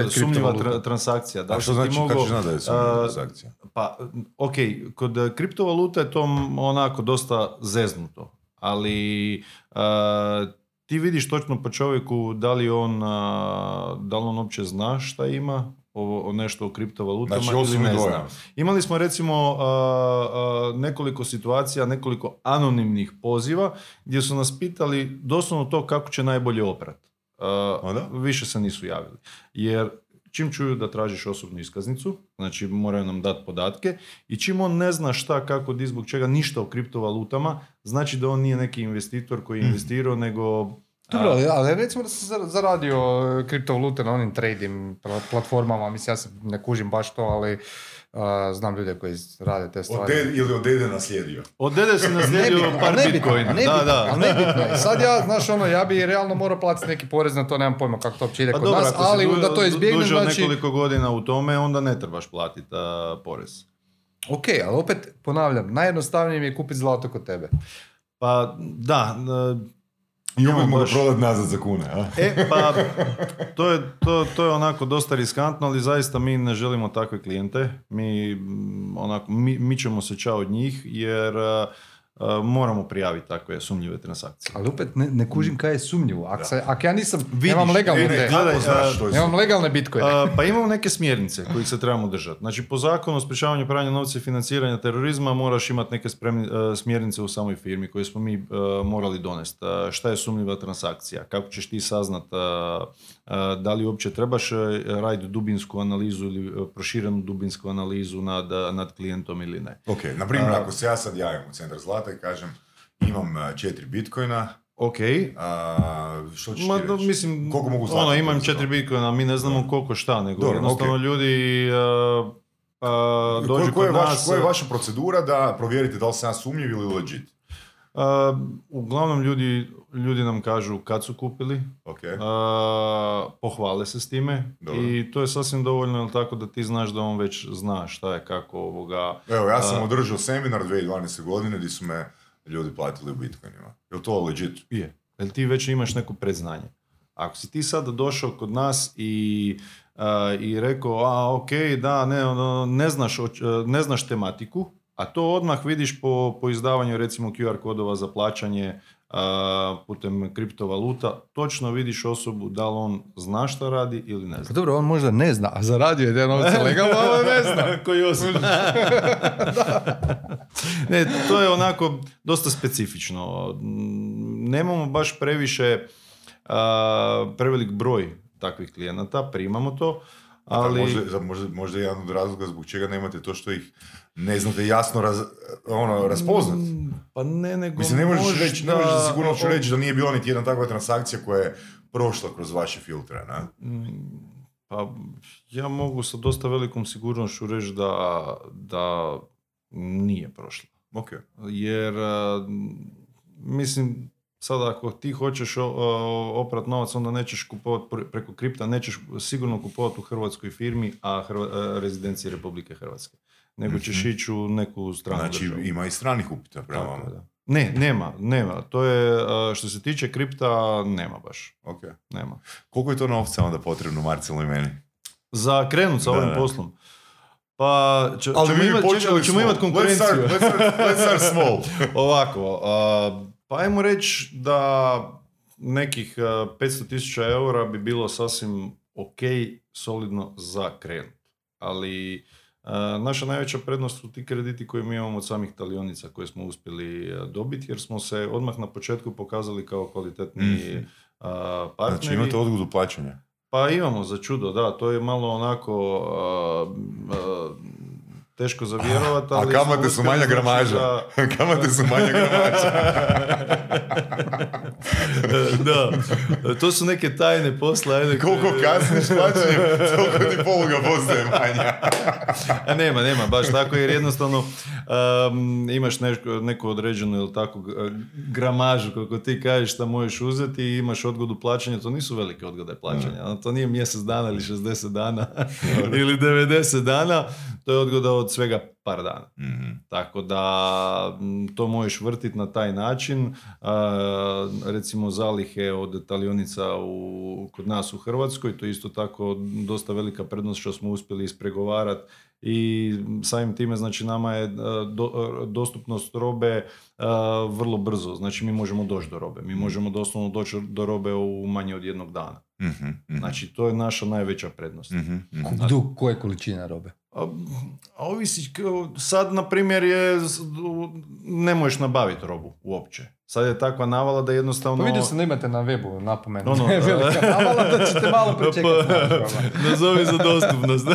sumnjiva tra- transakcija. Da A što znači, mogao, kako znati da je sumnjiva transakcija? Pa, ok, kod kriptovaluta je to onako dosta zeznuto, ali a, ti vidiš točno po čovjeku da li on, a, da li on uopće zna šta ima, o, o nešto o kriptovalutama Znači, ili ne zna. dojam. Imali smo recimo a, a, nekoliko situacija, nekoliko anonimnih poziva gdje su nas pitali doslovno to kako će najbolje oprat. A? Više se nisu javili. Jer čim čuju da tražiš osobnu iskaznicu, znači moraju nam dati podatke i čim on ne zna šta, kako, di, zbog čega, ništa o kriptovalutama, znači da on nije neki investitor koji je investirao, nego... Dobro, a, ali, ali recimo da sam zar- zaradio e, kriptovalute na onim trading pla- platformama, mislim ja se ne kužim baš to, ali uh, znam ljude koji rade te Od stvari. dede, ili od dede naslijedio? Od dede si naslijedio Nebitno, par bitcoina. nebitno, Da, da. nebitno je. Sad ja, znaš ono, ja bi realno morao platiti neki porez na to, nemam pojma kako to uopće ide Pa kod dobro, nas, ali du- da to izbjegnem, duže od znači... nekoliko godina u tome, onda ne trebaš platiti porez. Ok, ali opet ponavljam, najjednostavnije mi je kupiti zlato kod tebe. Pa da, e, I opet mogu baš- prodat nazad za kune, a? E, pa, to je, to, to je onako dosta riskantno, ali zaista mi ne želimo takve klijente. Mi, onako, mi, mi ćemo se čao od njih, jer moramo prijaviti takve sumnjive transakcije. Ali opet ne, ne kužim kaj je sumnjivo. Ako, se, ako ja nisam, Vidiš, nemam legalne, Ne, ne, gledaj, a, nemam legalne bitcoine. A, pa imamo neke smjernice kojih se trebamo držati. Znači, po zakonu o sprječavanju pranja novca i financiranja terorizma moraš imati neke spremni, e, smjernice u samoj firmi koje smo mi morali donesti. Šta je sumnjiva transakcija? Kako ćeš ti saznat da li uopće trebaš e, raditi dubinsku analizu ili e, proširenu dubinsku analizu nad, e, nad klijentom ili ne? Ok, na primjer, ako se ja sad javim u centar zlata i kažem imam četiri bitcoina, Ok, a, što ćeš Ma, ti reći? mislim, Koliko mogu zlata ono, imam četiri bitcoina, mi ne znamo koliko šta, nego Dobro, jednostavno ok. ljudi e, e, dođu Ko- ko je kod vaš- nas... koja je vaša procedura da provjerite da li sam ja sumnjiv ili legit? Uh, uglavnom ljudi, ljudi nam kažu kad su kupili, Ok, uh, pohvale se s time Dobro. i to je sasvim dovoljno jel tako da ti znaš da on već zna šta je kako ovoga. evo ja sam a- održao seminar 2012. godine gdje su me ljudi platili u bitcoinima. Je to legit? Je, jer ti već imaš neko predznanje. Ako si ti sada došao kod nas i, uh, i rekao, a ok, da, ne, ono, ne, znaš, č- ne znaš tematiku, a to odmah vidiš po, po izdavanju recimo QR kodova za plaćanje a, putem kriptovaluta, točno vidiš osobu da li on zna šta radi ili ne Pa zna. dobro, on možda ne zna, a zaradio je te novce legalno, ali ne zna. Koji osoba. ne, to je onako dosta specifično. Nemamo baš previše a, prevelik broj takvih klijenata, primamo to, ali... Ali... Možda, možda, možda je jedan od razloga zbog čega nemate to što ih ne znate jasno raz, ono, raspoznat. Mm, Pa ne, nego Mislim, ne možeš, možda- reći, ne možeš sigurno reći da nije bila niti jedna takva transakcija koja je prošla kroz vaše filtre, ne? Mm, Pa ja mogu sa dosta velikom sigurnošću reći da, da nije prošla. Ok. Jer, mislim, sada ako ti hoćeš oprat novac, onda nećeš kupovati pre- preko kripta, nećeš sigurno kupovati u hrvatskoj firmi, a Hrva- rezidenciji Republike Hrvatske. Nego ćeš Mhm. ići u neku stranu Znači, državu. ima i stranih upita Tako je, da. Ne, nema, nema. To je, a, što se tiče kripta, nema baš. Ok. Nema. Koliko je to novca onda potrebno Marcelu i meni? Za krenut sa ovim da. poslom. Pa, ćemo imati imat konkurenciju. Let's start, let's start, let's start small. Ovako, a, pa ajmo reći da nekih a, 500 tisuća eura bi bilo sasvim ok, solidno za krenut. Ali naša najveća prednost su ti krediti koje mi imamo od samih talionica koje smo uspjeli e, dobiti jer smo se odmah na početku pokazali kao kvalitetni Mhm. a, partneri. Znači imate odgodu plaćanja. Pa imamo za čudo, da, to je malo onako a, a, teško za vjerovat, A ali... kamate smo su manja gramaža. da- kamate su manja gramaža. da, to su neke tajne posla. Ajde, Koliko kasniš plaćanjem, toliko ti poluga postaje manja. A nema, nema, baš tako jer jednostavno um, imaš neku određenu ili tako gramažu kako ti kažeš šta možeš uzeti i imaš odgodu plaćanja, to nisu velike odgode plaćanja, ono, to nije mjesec dana ili 60 dana ili 90 dana, to je odgoda od svega par dana. Mhm. Tako da to možeš vrtiti na taj način. A, recimo zalihe od talionica u, kod nas u Hrvatskoj, to je isto tako dosta velika prednost što smo uspjeli ispregovarati i samim time znači nama je a, do- a, dostupnost robe a, vrlo brzo. Znači mi možemo doći do robe. Mi možemo doslovno doći do robe u manje od jednog dana. Mhm, mhm. Znači to je naša najveća prednost. Mhm, mhm. Du, koje količine robe? Ovisi, sad na primjer je, ne možeš nabaviti robu uopće. Sad je takva navala da jednostavno... Pa vidio sam da imate na webu napomenu. Ono, je velika navala da ćete malo pričekati. Pa, Nazovi za dostupnost.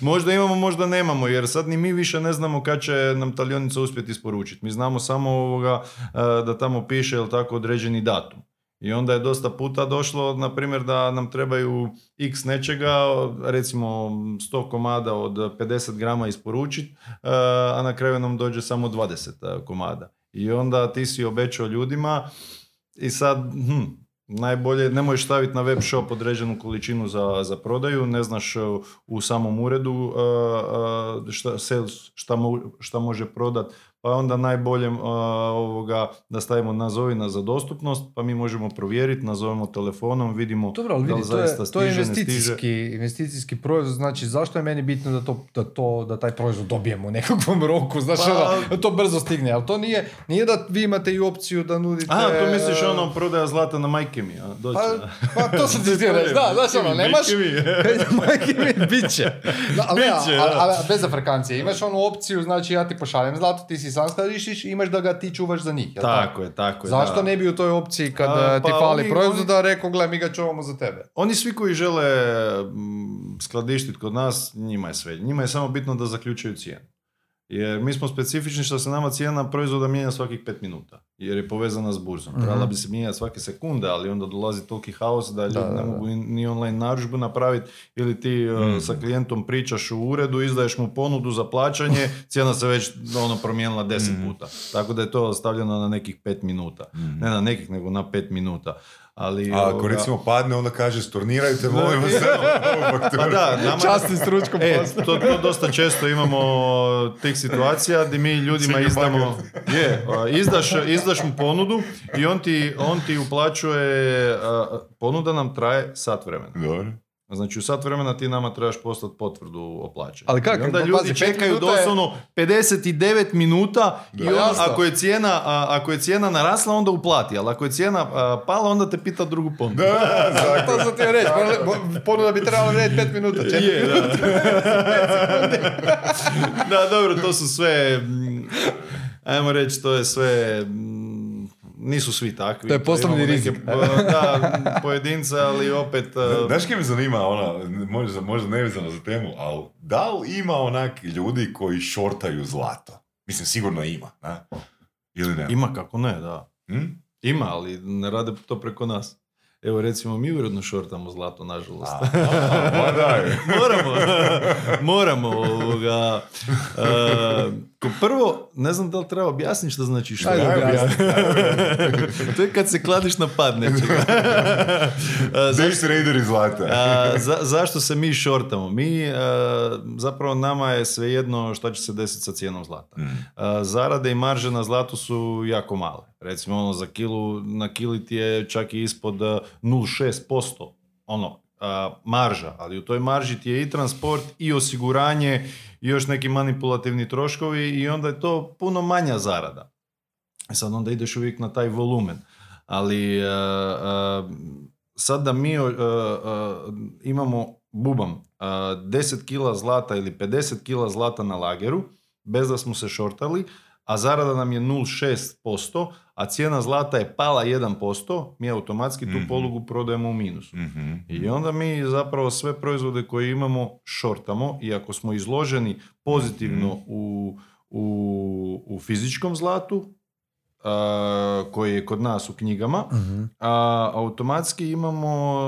možda imamo, možda nemamo, jer sad ni mi više ne znamo kad će nam talionica uspjeti isporučiti. Mi znamo samo ovoga, e, da tamo piše jel tako određeni datum. I onda je dosta puta došlo, na primjer, da nam trebaju x nečega, recimo 100 komada od 50 grama isporučiti, a na kraju nam dođe samo 20 komada. I onda ti si obećao ljudima i sad, hm, najbolje, ne možeš staviti na web shop određenu količinu za, za prodaju, ne znaš uh, u samom uredu šta, sales, šta, mo- šta može prodat, pa je onda najbolje uh, ovoga, da stavimo nazovi nas za dostupnost, pa mi možemo provjeriti, nazovemo telefonom, vidimo Dobro, ali da li vidi, to je, zaista to je stiže, ne stiže. investicijski, investicijski proizvod, znači zašto je meni bitno da, to, da, to, da taj proizvod dobijemo u nekakvom roku, znaš, Pa- ono, da to brzo stigne, ali to nije, nije da vi imate i opciju da nudite... A, to misliš ono prodaja zlata na majke mi, a? Doći, Pa, pa to sam ti htio reći, da, znaš ono, nemaš... Majke mi. Bit će. Ali, ali bez afrekancije. Imaš onu opciju, znači ja ti pošaljem zlato, ti si sam skladištiš i imaš da ga ti čuvaš za njih. jel Tako je, tako je. Zašto da. ne bi u toj opciji kad A, eh, ti pa fali oni- proizvoda rekao, gle, mi ga čuvamo za tebe. Oni svi koji žele mm, skladištiti kod nas, njima je sve. Njima je samo bitno da zaključaju cijenu. Jer mi smo specifični što se nama cijena proizvoda mijenja svakih pet minuta. Jer je povezana s burzom. Mhm. Trebala bi se mijenjati svake sekunde, ali onda dolazi toliki haos da ljudi Da, da, ne da. mogu ni- online narudžbu napraviti ili ti uh, Mhm. sa klijentom pričaš u uredu, izdaješ mu ponudu za plaćanje, cijena se već ono promijenila deset Mhm. puta. Tako da je to stavljeno na nekih pet minuta. Mhm. Ne na nekih, nego na pet minuta. Ali, A ako ovoga- recimo padne, onda kaže stornirajte, molim vas. Pa da, nama, Časti s ručkom E, to, to dosta često imamo tih situacija gdje mi ljudima izdamo, je, izdaš, izdaš mu ponudu i on ti, on ti uplaćuje, a, ponuda nam traje sat vremena. Dobro. Znači u sat vremena ti nama trebaš poslati potvrdu o plaćanju. Ali kako? I onda Pa ljudi pazi, čekaju minuta je- doslovno 59 minuta i Da, on, jasno. ako, je cijena, a, ako je cijena narasla onda uplati, ali ako je cijena a, pala onda te pita drugu ponudu. Da, To sam ti reći, morali- ponuda bi trebala vrijediti pet minuta. četiri. Je, da. da, dobro, to su sve, ajmo reći, to je sve, nisu svi takvi. To je poslovni rizik. da, pojedince, ali opet... uh, Znaš kaj me zanima, ona, možda, možda nevezano za temu, ali da li ima onak ljudi koji šortaju zlato? Mislim, sigurno ima, da? Ili ne? Ima kako ne, da. Hm? Ima, ali ne rade to preko nas. Evo recimo mi uredno šortamo zlato, nažalost. A, a, moramo, moramo ovoga. Uh, ko prvo, ne znam da li treba objasniti što znači što. To je kad se kladiš na pad nečega. Za- Days Raider iz zlata. a, za, zašto se mi šortamo? Mi, uh, zapravo nama je svejedno šta će se desiti sa cijenom zlata. Mm. A, zarade i marže na zlatu su jako male. Recimo ono za kilu, na kili ti je čak i ispod a, 0,6% ono, a, marža, ali u toj marži ti je i transport i osiguranje i još neki manipulativni troškovi i onda je to puno manja zarada. E Sad onda ideš uvijek na taj volumen. Ali a, a, sad da mi imamo bubam, a, 10 kila zlata ili 50 kila zlata na lageru, bez da smo se šortali, a zarada nam je 0,6%, a cijena zlata je pala 1%, mi automatski tu Mhm. polugu prodajemo u minusu. Mhm. I onda mi zapravo sve proizvode koje imamo šortamo i ako smo izloženi pozitivno Mhm. u, u, u fizičkom zlatu, koji je kod nas u knjigama, Mhm. a automatski imamo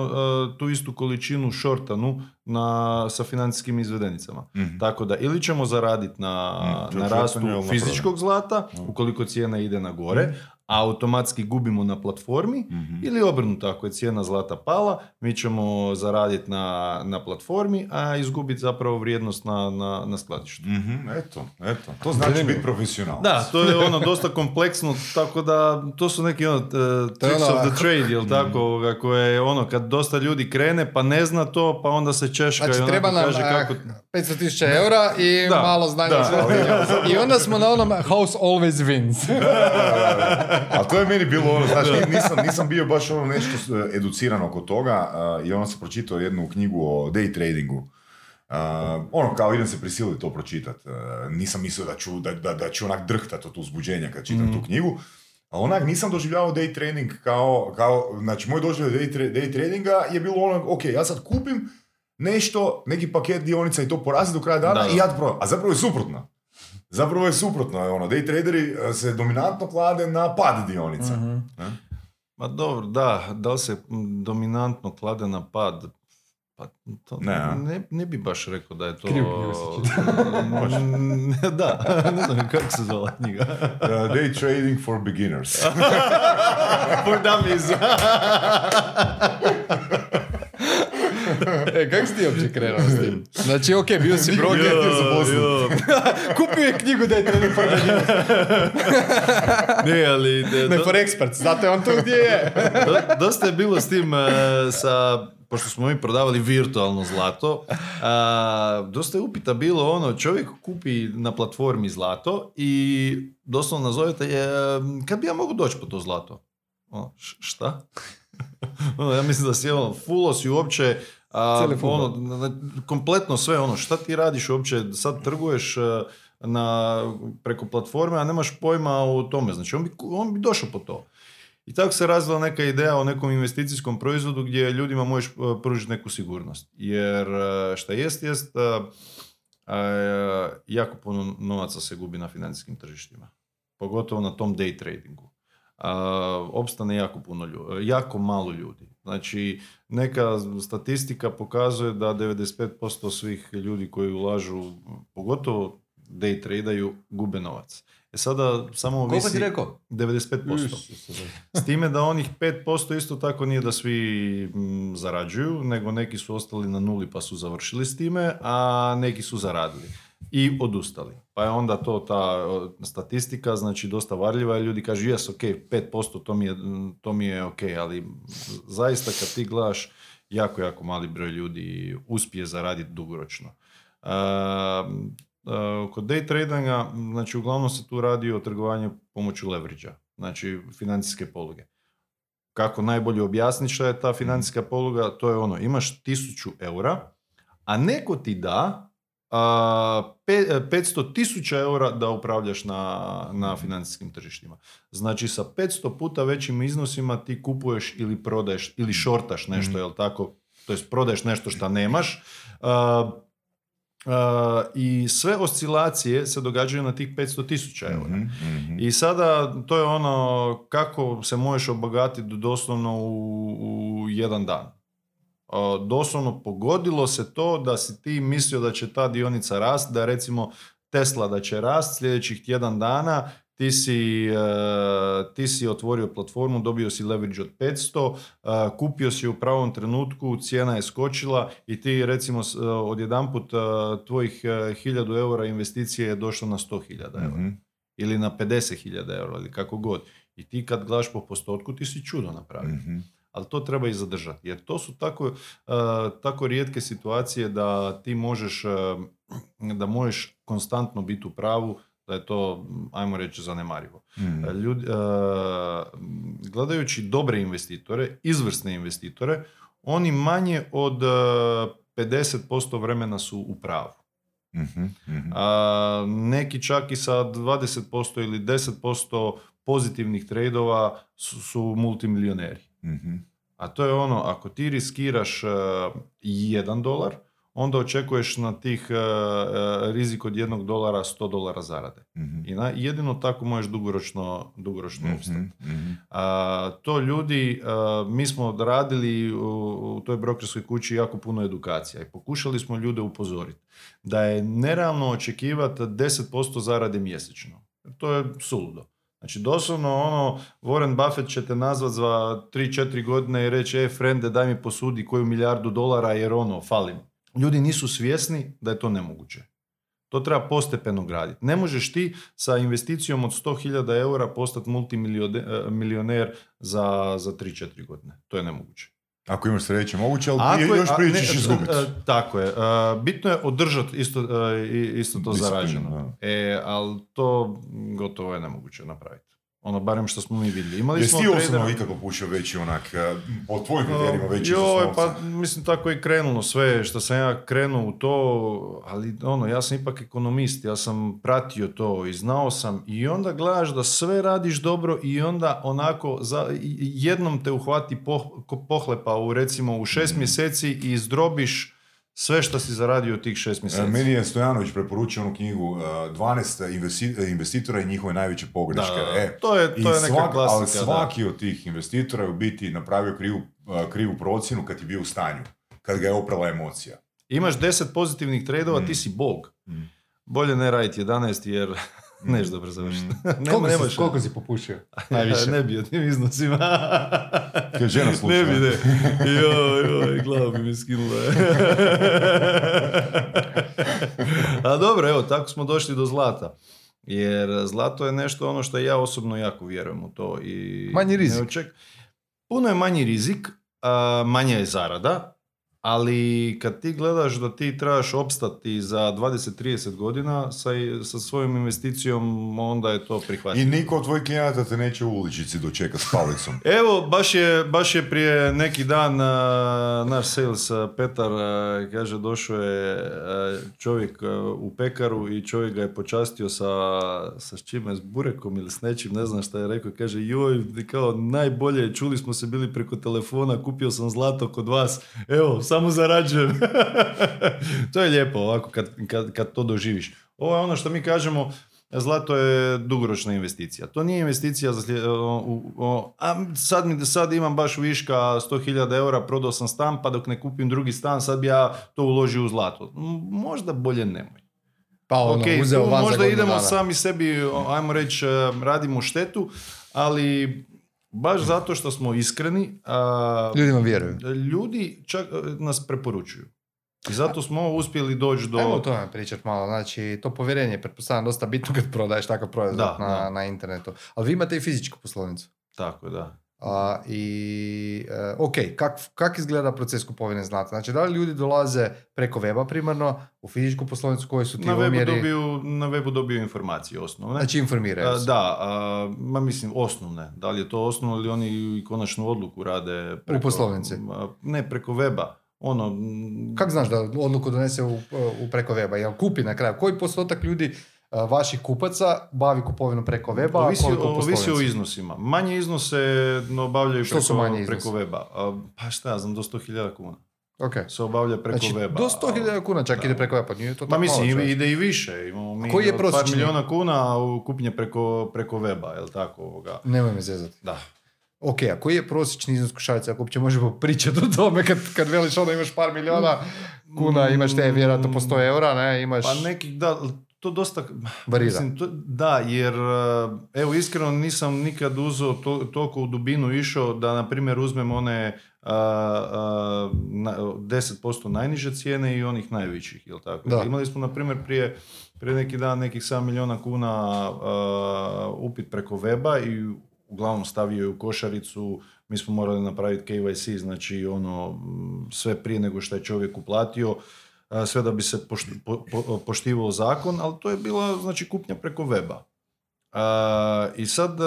tu istu količinu šortanu na, sa financijskim izvedenicama. Mhm. Tako da ili ćemo zaraditi na, Mm, na rastu fizičkog zlata, ukoliko cijena ide na gore, a automatski gubimo na platformi, Mhm. ili obrnuto, ako je cijena zlata pala, mi ćemo zaraditi na, na platformi, a izgubiti zapravo vrijednost na, na, na skladištu. Mhm, Eto, eto. To znači biti profesionalac. Da, to je ono dosta kompleksno, tako da to su neki ono, uh, tricks of the trade, jel tako, ovoga, koje je ono, kad dosta ljudi krene pa ne zna to, pa onda se češka i Znači, onako treba nam kaže eh, kako... 500 tisuća eura i Da, malo znanja. da, I onda smo na onom house always wins. Ali to je meni bilo ono, znaš, nisam, nisam bio baš ono nešto educiran oko toga uh, i onda sam pročitao jednu knjigu o day tradingu. Uh, ono, kao idem se prisiliti to pročitat. Uh, nisam mislio da ću, da, da, da ću onak drhtat od uzbuđenja kad čitam Mhm. tu knjigu. A onak nisam doživljavao day trading kao, kao znači moj doživljaj day, tra- day tradinga je bilo ono, ok, ja sad kupim nešto, neki paket dionica i to porazi do kraja dana Da, da. i ja prodam. A zapravo je suprotno. Zapravo je suprotno. Ono, day traderi uh, se dominantno klade na pad dionica. Mhm. Ma dobro, da, da li se dominantno klade na pad, pa to Ne, ne, ne bi baš rekao da je to... Ne, da, ne znam kako se zvala knjiga. Uh, day trading for beginners. For dummies. e, kako si ti uopće krenuo s tim? Znači, ok, bio si broker, kupio je knjigu da je trading for. Ne, ali... de- Ne do- for experts, zato je on tu gdje je. do- dosta je bilo s tim e, sa pošto smo mi prodavali virtualno zlato, a, dosta je upita bilo ono, čovjek kupi na platformi zlato i doslovno nazovete je, kad bi ja mogu doći po to zlato? Š- šta? ono, ja mislim da si ono, fulo si uopće a, ono, kompletno sve ono, šta ti radiš uopće, sad trguješ e, na, preko platforme, a nemaš pojma o tome, znači on bi, on bi došao po to. I tako se razvila neka ideja o nekom investicijskom proizvodu gdje ljudima možeš e, pružiti neku sigurnost. Jer e, šta jest, jest jako puno novaca se gubi na financijskim tržištima. Pogotovo na tom day tradingu. A, opstane jako puno ljudi, jako malo ljudi. Znači, neka statistika pokazuje da 95% svih ljudi koji ulažu, pogotovo day tradaju, gube novac. E sada samo Koliko ovisi... ti rekao? 95%. S time da onih 5% isto tako nije da svi zarađuju, nego neki su ostali na nuli pa su završili s time, a neki su zaradili i odustali. Pa je onda to ta statistika, znači dosta varljiva ljudi kažu jes, ok, 5% to mi je, to mi je ok, ali zaista kad ti gledaš jako, jako mali broj ljudi uspije zaraditi dugoročno. E, kod day tradinga, znači uglavnom se tu radi o trgovanju pomoću leverage znači financijske poluge. Kako najbolje objasniti šta je ta financijska poluga, to je ono, imaš 1000 eura, a neko ti da 500 tisuća eura da upravljaš na, na financijskim tržištima. Znači sa 500 puta većim iznosima ti kupuješ ili prodaješ ili šortaš nešto, jel tako? To jest prodaješ nešto što nemaš. A, a, I sve oscilacije se događaju na tih 500 tisuća eura. Mhm, mhm. I sada to je ono kako se možeš obogatiti doslovno u, u jedan dan. Doslovno pogodilo se to da si ti mislio da će ta dionica rast, da recimo Tesla da će rast sljedećih tjedan dana, ti si, e, ti si otvorio platformu, dobio si leverage od 500, e, kupio si u pravom trenutku, cijena je skočila i ti recimo e, odjedanput e, tvojih e, 1000 eura investicije je došlo na 100.000 eura Mhm. ili na 50.000 eura ili kako god. I ti kad gledaš po postotku ti si čudo napravio. Mhm. Ali to treba i zadržati. Jer to su tako, uh, tako rijetke situacije da ti možeš, uh, da možeš konstantno biti u pravu, da je to, ajmo reći, zanemarivo. Mhm. Ljudi, uh, gledajući dobre investitore, izvrsne investitore, oni manje od uh, 50% vremena su u pravu. Mhm. A, neki čak i sa 20% ili 10% pozitivnih tradova su, su multimilioneri. Mhm. A to je ono, ako ti riskiraš uh, jedan dolar, onda očekuješ na tih uh, uh, rizik od jednog dolara 100 dolara zarade. Mhm. I na, jedino tako možeš dugoročno, dugoročno Mhm, opstati. mhm. A, to ljudi, a, mi smo radili u, u toj brokerskoj kući jako puno edukacija i pokušali smo ljude upozoriti da je nerealno očekivati 10% zarade mjesečno. To je suludo. Znači, doslovno ono, Warren Buffett će te nazvat za 3-4 godine i reći, e, frende, daj mi posudi koju milijardu dolara jer ono, falim. Ljudi nisu svjesni da je to nemoguće. To treba postepeno graditi. Ne možeš ti sa investicijom od 100.000 eura postati multimilioner za, za 3-4 godine. To je nemoguće. Ako imaš sreće, moguće, ali Ako je- još a, prije ćeš e, izgubiti. e, Tako je. E, bitno je održati isto, e, i- isto to Disciplinu, zarađeno. E, ali to gotovo je nemoguće napraviti. Ono, barem što smo mi vidjeli. Imali Jesi ti osobno ikako pušio veći onak, eh, po tvojim kriterijima veći Joj, pa mislim tako je krenulo sve što sam ja krenuo u to, ali ono, ja sam ipak ekonomist, ja sam pratio to i znao sam i onda gledaš da sve radiš dobro i onda onako za, jednom te uhvati poh- pohlepa u recimo u Mm. šest mjeseci i izdrobiš sve što si zaradio tih šest E, mjeseci. Meni je Stojanović preporučio onu knjigu eh, 12 investi- investitora i njihove najveće pogreške. Da, da, da. E, To je- to je neka svak- klasika, Ali da. svaki od tih investitora je u biti napravio krivu, krivu procjenu kad je bio u stanju, kad ga je oprala emocija. Imaš 10 pozitivnih tradova, Mm. ti si bog. Mm. Bolje ne raditi 11 jer neš dobro završiti. Ne, Koliko, nemaš- si, koliko si popušio? Najviše. ne bi o tim iznosima. Kad žena sluša. ne bi, ne. Joj, joj, glavu bi mi skinula. A dobro, evo, tako smo došli do zlata. Jer zlato je nešto ono što ja osobno jako vjerujem u to. I Manji rizik. Puno je manji rizik, a, manja je zarada, ali kad ti gledaš da ti trebaš opstati za 20-30 godina sa, sa svojom investicijom, onda je to I prihvatljivo. niko od tvojih klijenata te neće u uličici dočekat s palicom. Evo, baš je, baš je prije neki dan naš sales Petar kaže došao je čovjek u pekaru i čovjek ga je počastio sa, sa čime, s burekom ili s nečim, ne znam šta je rekao, kaže joj, kao najbolje, čuli smo se bili preko telefona, kupio sam zlato kod vas, evo, samo zarađujem. to je lijepo ovako kad, kad, kad to doživiš. Ovo je ono što mi kažemo, Zlato je dugoročna investicija. To nije investicija za slijed- o, o, a sad, mi, sad imam baš viška 100.000 eura, prodao sam stan, pa dok ne kupim drugi stan, sad bi ja to uložio u zlato. Možda bolje nemoj. Pa ono, Ok, uzeo tu van možda idemo dana. sami sebi, ajmo reći, e, radimo štetu, ali baš zato što smo iskreni, a, Ljudima vjeruju. ljudi čak e, nas preporučuju. I zato smo uspjeli doći do... Ajmo o tome pričat malo. Znači, to povjerenje je pretpostavljam dosta bitno kad prodaješ takav proizvod Da, na, da. na internetu. Ali vi imate i fizičku poslovnicu. Tako, je, da. A, I, e, ok, kak, kak izgleda proces kupovine zlata? Znači, da li ljudi dolaze preko weba primarno u fizičku poslovnicu koji su ti Na webu, dobiju, na webu dobiju informacije osnovne. Znači, informiraju A, se. da, a, ma mislim osnovne. Da li je to osnovno ili oni i konačnu odluku rade preko, poslovnici? a, Ne, preko weba. Ono, m, Kako znaš da odluku donese u, u preko weba? Jel kupi na kraju? Koji postotak ljudi vaših kupaca bavi kupovinu preko weba, a ovisi, ovisi o iznosima. Manje iznose obavljaju Što preko, su preko weba. Pa šta ja znam, do 100.000 kuna. Ok. Se obavlja preko Znači, weba. do 100.000 kuna čak Da. ide preko weba, pa nije to Ma tako mislim, malo, ide i više. Imamo mi Koji je par milijuna kuna u kupnje preko, preko weba, jel tako? Ovoga. Nemoj me zezati. Da. Ok, a koji je prosječni iznos košarice, ako uopće možemo pričati o tome kad, kad veliš ono imaš par miliona kuna, imaš te vjerojatno po 100 eura, ne, imaš... Pa neki, da, to dosta... Varira. Mislim, to, da, jer, uh, evo, iskreno nisam nikad uzeo to, toliko u dubinu išao da, na primjer, uzmem one uh, na, 10% najniže cijene i onih najvećih, jel tako? Da. Imali smo, na primjer, prije, prije neki dan nekih 7 milijuna kuna uh, upit preko weba i uglavnom stavio je u košaricu, mi smo morali napraviti KYC, znači ono, sve prije nego što je čovjek uplatio, a, sve da bi se pošti- po- po- poštivao zakon, ali to je bila znači kupnja preko weba. A, I sad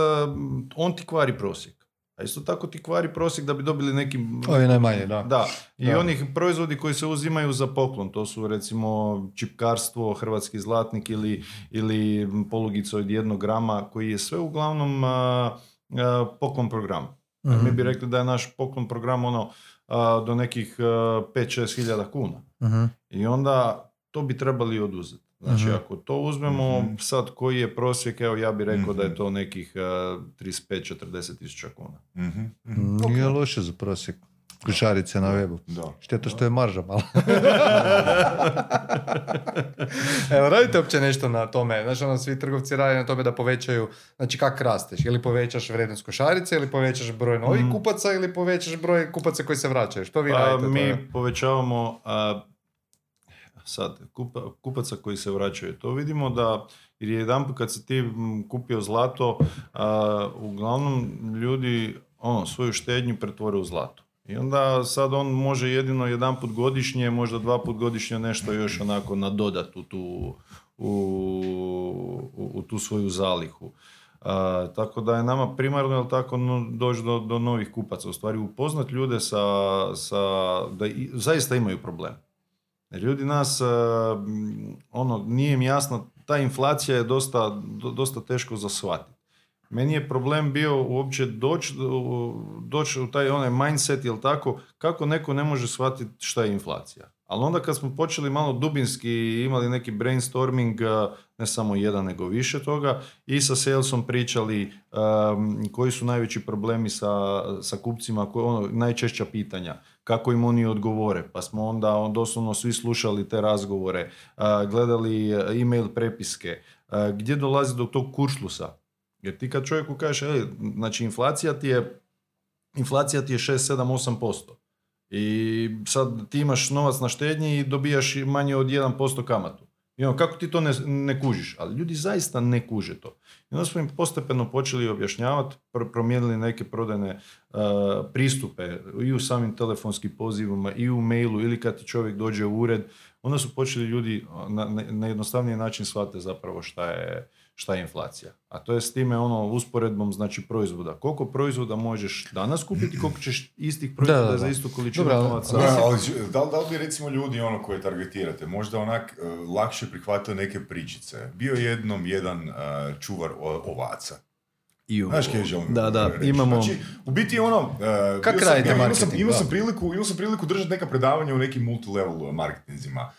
on ti kvari prosjek. A isto tako ti kvari prosjek da bi dobili neki... Ovi najmanje, da. Da, i Da. onih proizvodi koji se uzimaju za poklon, to su recimo čipkarstvo, hrvatski zlatnik ili, ili polugica od jednog grama, koji je sve uglavnom a, a, poklon program. Mi bi rekli da je naš poklon program ono do nekih 5-6 hiljada kuna. Mhm. I onda to bi trebali oduzeti. Znači, Mhm. ako to uzmemo Mhm. sad koji je prosjek, evo ja bih rekao da je to nekih uh, 35-40 tisuća kuna. Mm, Nije loše za prosjek. Košarice na webu. Da. Šteta što je marža malo. Evo, radite uopće nešto na tome. Znači, ono, svi trgovci rade na tome da povećaju, znači kak rasteš? Ili povećaš vrijednost košarice, ili povećaš broj novih Mhm. kupaca, ili povećaš broj kupaca koji se vraćaju? Što vi Pa, radite? mi to? povećavamo a, sad, kupa, kupaca koji se vraćaju. To vidimo da, jer je jedan kad si ti kupio zlato, a, uglavnom ljudi ono, svoju štednju pretvore u zlato. I onda sad on može jedino jedan put godišnje, možda dva put godišnje nešto još onako nadodat u tu, u, u, u tu svoju zalihu. A, tako da je nama primarno jel tako no, doći do, do novih kupaca, u stvari upoznat ljude sa, sa da i, zaista imaju problem. Jer ljudi nas, a, m, ono, nije im jasno, ta inflacija je dosta, do- dosta teško za shvatiti. Meni je problem bio uopće doći doć u taj onaj mindset, jel tako, kako neko ne može shvatiti šta je inflacija. Ali onda kad smo počeli malo dubinski imali neki brainstorming, ne samo jedan nego više toga, i sa salesom pričali um, koji su najveći problemi sa, sa kupcima, koje, ono, najčešća pitanja, kako im oni odgovore, pa smo onda on, doslovno svi slušali te razgovore, a, gledali e, e-mail prepiske, a, gdje dolazi do tog kuršlusa. Jer ti kad čovjeku kažeš, "Ej, znači inflacija ti je inflacija ti je 6, 7, 8%. I sad ti imaš novac na štednji i dobijaš manje od 1% kamatu. I ono, kako ti to ne, ne kužiš? Ali ljudi zaista ne kuže to. I onda smo im postepeno počeli objašnjavati, pr- promijenili neke prodajne uh, pristupe i u samim telefonskim pozivima i u mailu ili kad ti čovjek dođe u ured, onda su počeli ljudi na, na, na jednostavniji način shvate zapravo šta je, šta je inflacija. A to je s time ono usporedbom znači proizvoda. Koliko proizvoda možeš danas kupiti, koliko ćeš istih proizvoda Da, da, da. za istu količinu novaca. Da, ali da, li- da li bi recimo ljudi ono koje targetirate možda onak e, lakše prihvatili neke pričice? Bio je jednom jedan e, čuvar o- ovaca. Ju. Znaš kaj želim Da, da, reći? imamo... Znači, u biti ono... e, Kak bio sam- radite ja, imao sam, marketing, imao sam priliku, imao sam priliku držati neka predavanja u nekim multilevel marketinzima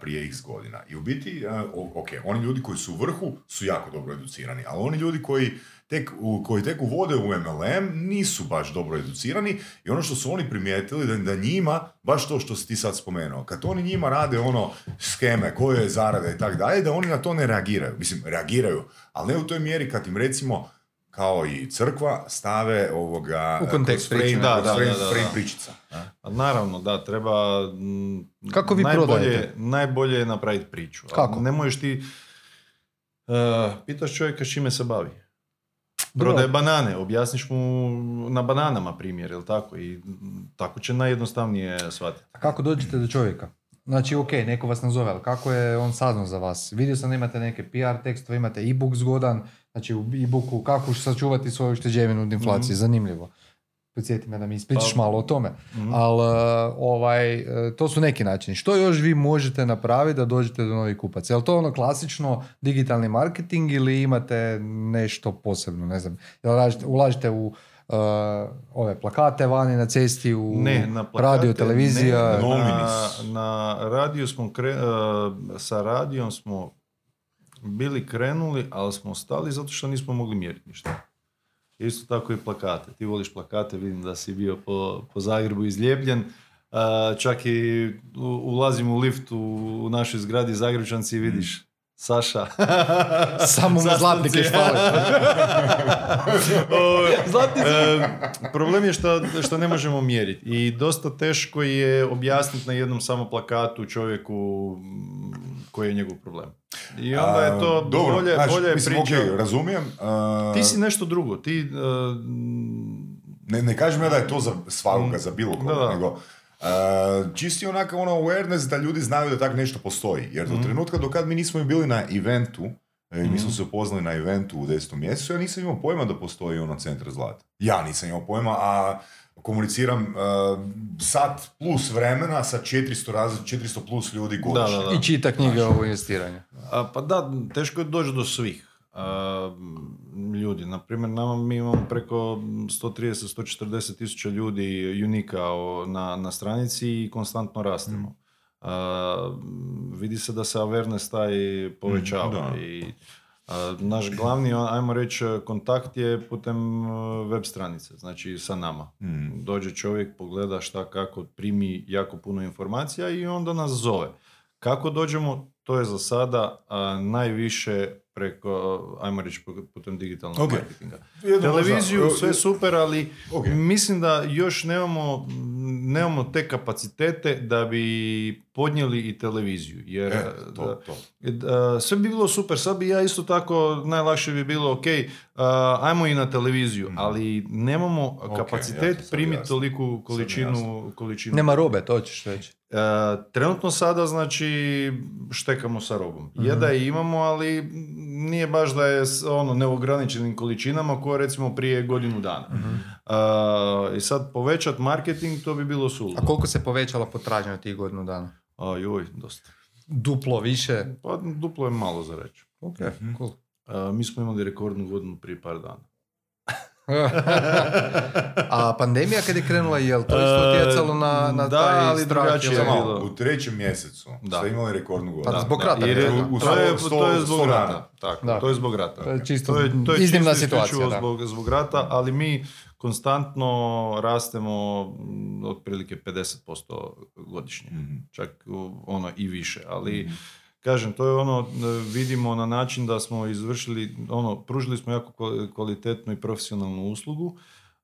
prije x godina. I u biti, ok, oni ljudi koji su u vrhu su jako dobro educirani, ali oni ljudi koji tek, koji tek uvode u MLM nisu baš dobro educirani i ono što su oni primijetili da, da njima, baš to što si ti sad spomenuo, kad oni njima rade ono skeme, koje je zarada i tako dalje, da oni na to ne reagiraju. Mislim, reagiraju, ali ne u toj mjeri kad im recimo kao i crkva stave ovoga U kontekst frame, priče. Da, da, frame, da, da, frame pričica. a? A Naravno, da, treba... mm, Kako vi najbolje, prodajete? Najbolje je napraviti priču. Kako? Ne možeš ti... Uh, pitaš čovjeka s čime se bavi. Prodaje banane, objasniš mu na bananama primjer, jel tako? I tako će najjednostavnije shvatiti. A kako dođete do čovjeka? Znači, ok, neko vas nazove, ali kako je on saznao za vas? Vidio sam da imate neke PR tekstove, imate e-book zgodan, znači u e-booku kako sačuvati svoju ušteđevinu od inflacije, zanimljivo. Podsjeti me da mi ispričaš Pa- malo o tome. Mhm. Ali ovaj, e, to su neki načini. Što još vi možete napraviti da dođete do novih kupaca? Je li to ono klasično digitalni marketing ili imate nešto posebno? Ne znam, ulažete u uh, ove plakate vani na cesti, u Ne, na plakate, radio, televizija? ne, na, na radiju smo kre, uh, sa radijom smo bili krenuli, ali smo stali zato što nismo mogli mjeriti ništa. Isto tako i plakate. Ti voliš plakate, vidim da si bio po, po Zagrebu izlijepljen. Uh, čak i ulazim u lift u, u našoj zgradi Zagrebčanci i vidiš Saša. Samo mu Sastanci. zlatnik još fali. Zlatni problem je što, što ne možemo mjeriti i dosta teško je objasniti na jednom samo plakatu čovjeku mm, koji je njegov problem. I onda je to A, dobro, bolje, znači, bolje je mislim, priča. okej, razumijem. a, Ti si nešto drugo. Ti, uh, Ne, ne kažem ja da je to za svakoga, za bilo koga, nego a, čisti onako ono awareness da ljudi znaju da tak nešto postoji. Jer do Mhm. trenutka do kad mi nismo bili na eventu E, mi smo se upoznali na eventu u 10. mjesecu, ja nisam imao pojma da postoji ono centar zlata. Ja nisam imao pojma, a komuniciram uh, sat plus vremena sa 400, raz, 400 plus ljudi godišnje. Da, da, da. I čita knjige o investiranju. A, pa da, teško je doći do svih a, ljudi. Naprimjer, nama mi imamo preko 130-140 tisuća ljudi unika na, na stranici i konstantno rastemo. A, vidi se da se awareness taj povećava da. i a, naš glavni, ajmo reći, kontakt je putem e, web stranice, znači sa nama. Mm. Dođe čovjek, pogleda šta kako, primi jako puno informacija i onda nas zove. Kako dođemo, to je za sada a, najviše preko, ajmo reći, putem digitalnog Ok. marketinga. Jedno Televiziju, možda- sve super, ali Ok. mislim da još nemamo, nemamo te kapacitete da bi podnijeli i televiziju. Jer E, to, da- to. E, sve bi bilo super, sad bi ja isto tako, najlakše bi bilo, ok, a, ajmo i na televiziju, ali nemamo Mhm. Ok, kapacitet jasno, sad primiti jasno. toliku količinu, količinu. Nema robe, to ćeš reći. E, trenutno sada, znači, štekamo sa robom. Je Mhm. da je imamo, ali nije baš da je s- ono neograničenim količinama koje recimo prije godinu dana. Mhm. E, I sad povećat marketing, to bi bilo suludo. A koliko se povećala potražnja tih godinu dana? A, joj, dosta. Duplo više? Pa duplo je malo za reći. Ok, Mhm. cool. E, mi smo imali rekordnu godinu prije par dana. A pandemija kad je krenula, jel to isto utjecalo na, na Da, taj ali strah? je u trećem mjesecu Da. ste imali rekordnu godinu. Pa zbog rata, jer je-. U to, je, sto- to je zbog rata. Tako, Da. to je zbog rata. To je čisto To je, to je iznimna čisto situacija, da. Zbog, zbog rata, ali mi konstantno rastemo mm, otprilike 50% godišnje. Mhm. Čak ono i više, ali Mhm. Kažem, to je ono, e, vidimo na način da smo izvršili, ono, pružili smo jako kval- kvalitetnu i profesionalnu uslugu.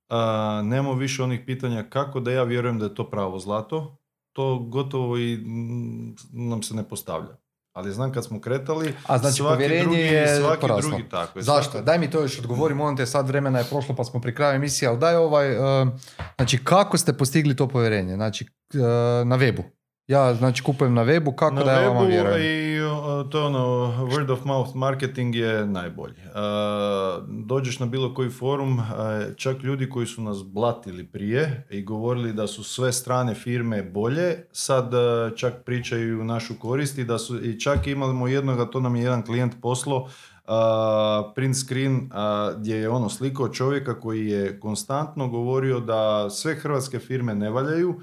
A, nemamo više onih pitanja kako da ja vjerujem da je to pravo zlato, to gotovo i mm, nam se ne postavlja. Ali znam kad smo kretali, A znači svaki povjerenje drugi, je svaki poraslo. drugi tako je. Zašto? Svaki- Daj mi to još odgovori, molim te, sad vremena je prošlo pa smo pri kraju emisije, ali daj ovaj, uh, znači kako ste postigli to povjerenje? Znači uh, na webu. Ja znači kupujem na webu, kako na da ja vama webu vjerujem? i o, to je ono, word of mouth marketing je najbolji. E, dođeš na bilo koji forum, e, čak ljudi koji su nas blatili prije i govorili da su sve strane firme bolje, sad e, čak pričaju u našu korist i da su, i čak imamo jednoga, to nam je jedan klijent poslo, print screen a, gdje je ono sliko čovjeka koji je konstantno govorio da sve hrvatske firme ne valjaju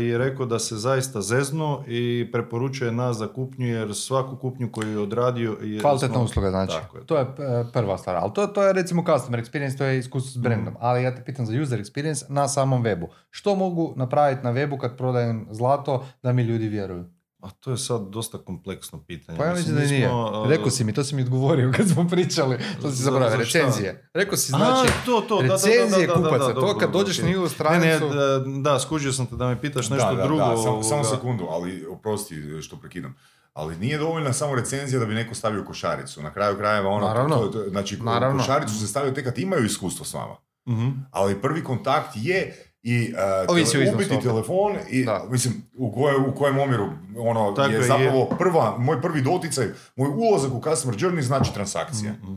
je rekao da se zaista zezno i preporučuje nas za kupnju jer svaku kupnju koju je odradio je Kvalitetna smo- usluga, znači. Tako je. To je prva stvar. Ali to, to je recimo customer experience, to je iskustvo s brandom. Ali ja te pitam za user experience na samom webu. Što mogu napraviti na webu kad prodajem zlato da mi ljudi vjeruju? A to je sad dosta kompleksno pitanje. Pa ja mislim da nije. smo, a, Rekao si mi, to si mi odgovorio kad smo pričali. To si Za- zaboravio, recenzije. Rekao si, A, znači, to, to, recenzije da, da, da, kupaca. da, to kad dođeš na Ne, stranicu... ne, da, da, skužio sam te da me pitaš nešto drugo. Da, samo, samo sekundu, ali oprosti što prekidam. Ali nije dovoljna samo recenzija da bi neko stavio košaricu. Na kraju krajeva ono, Naravno. to, to, znači Naravno. košaricu se stavio tek kad imaju iskustvo s vama. Mhm. Ali prvi kontakt je i uh, ubiti opet. telefon i Da. mislim u, koje, u kojem omjeru ono Tako je je, zapravo prva, moj prvi doticaj, moj ulazak u customer journey znači transakcija. Mhm.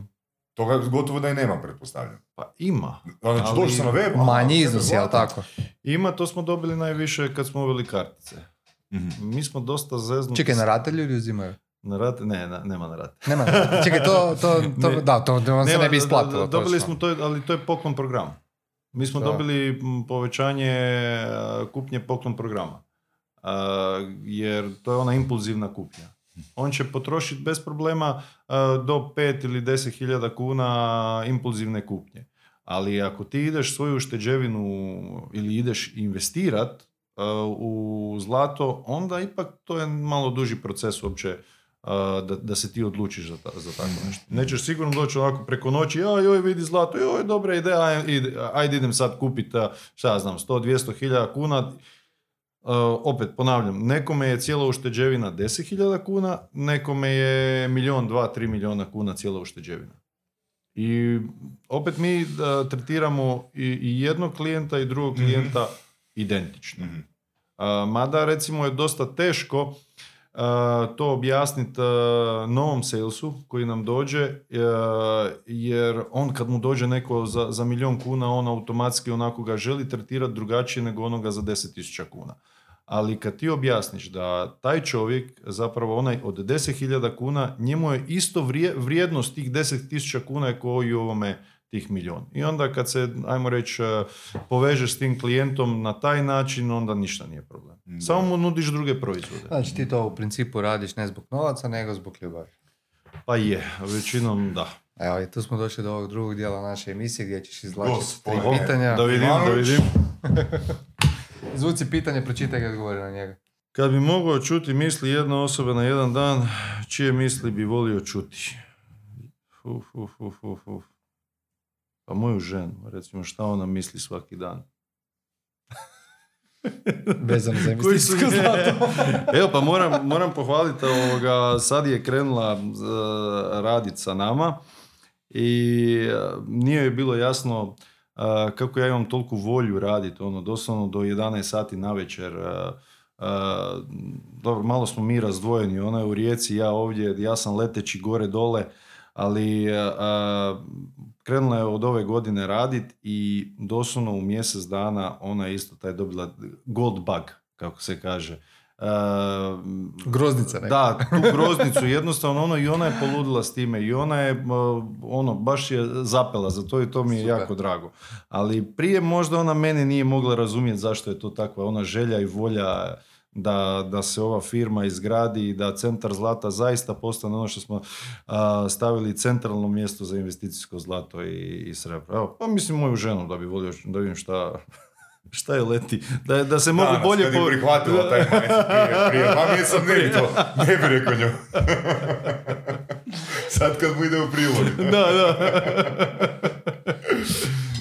Toga gotovo da i nema, pretpostavljam. Pa ima. Znači, Ali- došao sam na web, Manji iznos, jel tako? Ima, to smo dobili najviše kad smo uveli kartice. Mhm. Mi smo dosta zeznuti. Čekaj, na rate ljudi uzimaju? Na rate? Ne, na- nema na rate. Nema, čekaj, to, to, to Ne. da, to vam se Nema, ne bi isplatilo. Dobili smo to, ali to je poklon program. Mi smo Da. dobili povećanje a, kupnje poklon programa. A, jer to je ona impulzivna kupnja. On će potrošiti bez problema a, do 5 ili 10 hiljada kuna impulzivne kupnje. Ali ako ti ideš svoju ušteđevinu ili ideš investirat u zlato, onda ipak to je malo duži proces uopće da, da se ti odlučiš za, ta- za tako nešto. Nećeš sigurno doći ovako preko noći, joj, joj, vidi zlato, joj, dobra ideja, aj- ide- ajde idem sad kupiti, šta ja znam, 100-200 hiljada kuna. Uh, opet ponavljam, nekome je cijela ušteđevina 10.000 kuna, nekome je milion, dva, tri milijuna kuna cijela ušteđevina. I opet mi uh, tretiramo i, i jednog klijenta i drugog klijenta identično. Mhm. A, mada recimo je dosta teško to objasniti novom salesu koji nam dođe, jer on kad mu dođe neko za, za milion kuna, on automatski onako ga želi tretirati drugačije nego onoga za 10.000 kuna. Ali kad ti objasniš da taj čovjek, zapravo onaj od 10.000 kuna, njemu je isto vrijednost tih 10.000 kuna kao i ovome tih milion. I onda kad se, ajmo reći, e, povežeš s tim klijentom na taj način, onda ništa nije problem. Samo mu nudiš druge proizvode. Znači ti to u principu radiš ne zbog novaca, nego zbog ljubavi. Pa je, većinom da. Evo i tu smo došli do ovog drugog dijela naše emisije gdje ćeš izlačiti tri pitanja. Da vidim, da vidim. Zvuci pitanje, pročitaj ga odgovori na njega. Kad bi mogao čuti misli jedna osoba na jedan dan, čije misli bi volio čuti? Uf, uf, uf, uf, uf. Pa moju ženu, recimo šta ona misli svaki dan. Vezano za investicijsko zlato. Evo pa moram, moram pohvaliti ovoga, sad je krenula uh, raditi sa nama i uh, nije joj bilo jasno uh, kako ja imam toliku volju raditi, ono, doslovno do 11 sati na večer. dobro, malo smo mi razdvojeni, ona je u Rijeci, ja ovdje, ja sam leteći gore dole, ali krenula je od ove godine radit i doslovno u mjesec dana ona je isto taj dobila gold bug, kako se kaže. Uh, Groznica, ne? Da, tu groznicu, jednostavno ono i ona je poludila s time i ona je ono, baš je zapela za to i to mi je jako drago. Ali prije možda ona mene nije mogla razumjeti zašto je to takva ona želja i volja da, da se ova firma izgradi i da centar zlata zaista postane ono što smo stavili centralno mjesto za investicijsko zlato i, i srebro. Evo, pa mislim moju ženu da bi volio da vidim šta, šta je leti, da, da se mogu bolje... Danas, kad prihvatila taj prije, prije pa ne bi to, ne bi rekao nju. Sad kad mu ide u prilog. da, da.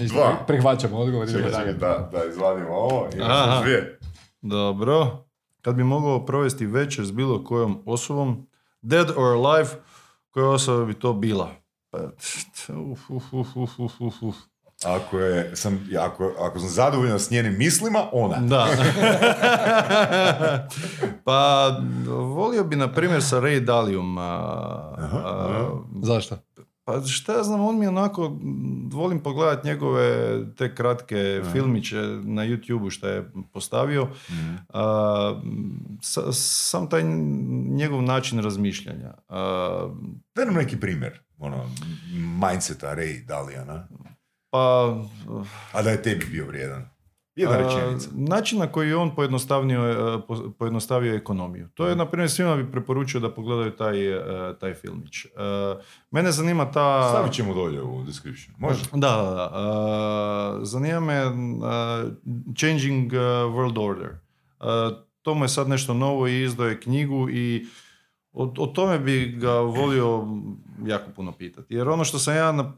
Dva. Prihvaćamo odgovor. da, da, izvadimo ovo. Imamo dvije. Dobro. Kad bi mogao provesti večer s bilo kojom osobom, dead or alive, koja osoba bi to bila? Pa, uf, uf, uf, uf, uf, uf. Ako, je, sam, ako, ako sam zadovoljan s njenim mislima, ona. Da. pa, volio bi, na primjer, sa Ray Dalijom. Zašto? Pa šta ja znam, on mi onako, volim pogledati njegove te kratke filmiće na YouTube-u što je postavio. mm sam taj njegov način razmišljanja. Daj nam neki primjer, ono, mindseta Ray Dalijana. Pa... A da je tebi bio vrijedan. Jedna rečenica. Način na koji je on pojednostavio, e, pojednostavio ekonomiju. To je, na primjer, svima bi preporučio da pogledaju taj, e, taj filmić. E, mene zanima ta... Stavit ćemo dolje u description. Može? Da, da, da. Zanima me Changing World Order. To mu je sad nešto novo i izdao je knjigu i o, o tome bi ga volio jako puno pitati. Jer ono što sam ja,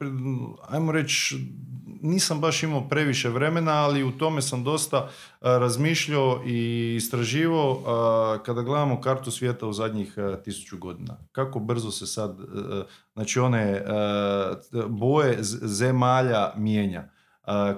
ajmo reći, nisam baš imao previše vremena, ali u tome sam dosta razmišljao i istraživao kada gledamo kartu svijeta u zadnjih tisuću godina. Kako brzo se sad, znači one boje zemalja mijenja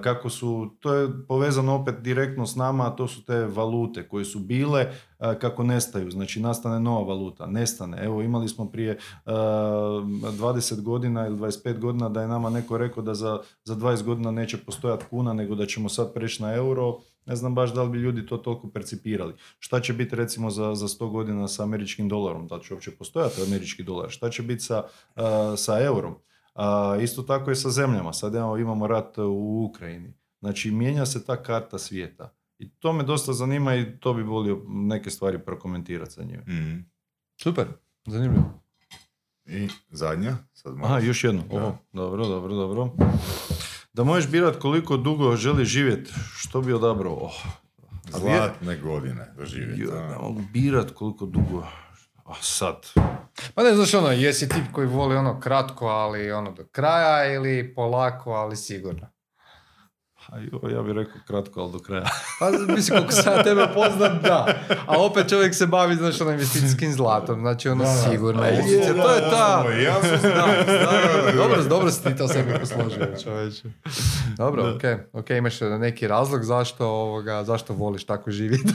kako su, to je povezano opet direktno s nama, a to su te valute koje su bile, kako nestaju, znači nastane nova valuta, nestane. Evo imali smo prije 20 godina ili 25 godina da je nama neko rekao da za, za 20 godina neće postojati kuna, nego da ćemo sad preći na euro, ne znam baš da li bi ljudi to toliko percipirali. Šta će biti recimo za, za 100 godina sa američkim dolarom, da li će uopće postojati američki dolar, šta će biti sa, sa eurom. A, isto tako je sa zemljama. Sad imamo rat u Ukrajini. Znači, mijenja se ta karta svijeta. I to me dosta zanima i to bi volio neke stvari prokomentirati sa njim. mm Super, zanimljivo. I zadnja? Sad Aha, još jedno. dobro, dobro, dobro. Da možeš birat koliko dugo želi živjeti, što bi odabrao? Oh. Zlatne godine doživjeti. Da mogu birat koliko dugo. A sad, pa ne, znaš ono, jesi tip koji voli ono kratko, ali ono do kraja ili polako, ali sigurno? Ja bih rekao kratko, ali do kraja. pa mislim, koliko sam tebe poznat, da. A opet čovjek se bavi, znaš, ono investicijskim zlatom. Znači, ono da, sigurno. Je, to je ta... da, dobro, dobro si ti to sebi posložio, čovječe. Dobro, okej. Okay. Ok, imaš neki razlog zašto, ovoga, zašto voliš tako živjeti?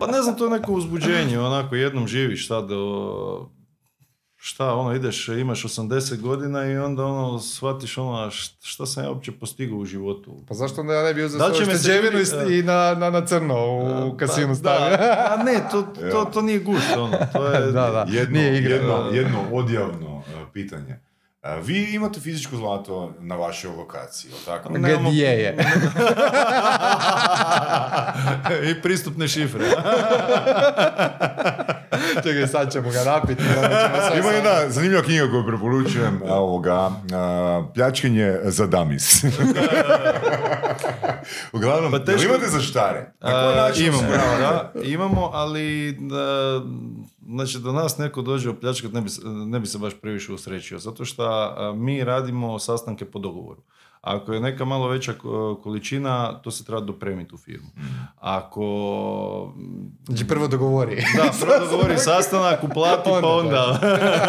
Pa ne znam, to je neko uzbuđenje, onako jednom živiš sad, o, šta, ono, ideš, imaš 80 godina i onda ono, shvatiš ono, šta sam ja uopće postigao u životu? Pa zašto onda ja ne bi uzeo Da svoju me se šteđevinu i, i na, na, na crno u Pa, kasinu da, stavio? a ne, to, to, to nije gušt, ono, to je... Da, da. jedno, Nije igra, jedno, da. jedno odjavno e, pitanje. E, vi imate fizičko zlato na vašoj lokaciji, jel tako? Nemamo- Gdje je? I pristupne šifre. Čekaj, sad ćemo ga napiti. Ima jedna zanimljiva knjiga koju preporučujem, ovoga, a, pljačkanje za damis. Uglavnom, Pa teško- imate za štare? A, imamo, osiguravate? da, imamo, ali da, znači da nas neko dođe opljačkat ne bi, ne bi se baš previše usrećio, zato što mi radimo sastanke po dogovoru. Ako je neka malo veća ko- količina, to se treba dopremiti u firmu. Ako... Znači prvo dogovori. Da, prvo dogovori sastanak, uplati, Onda pa onda...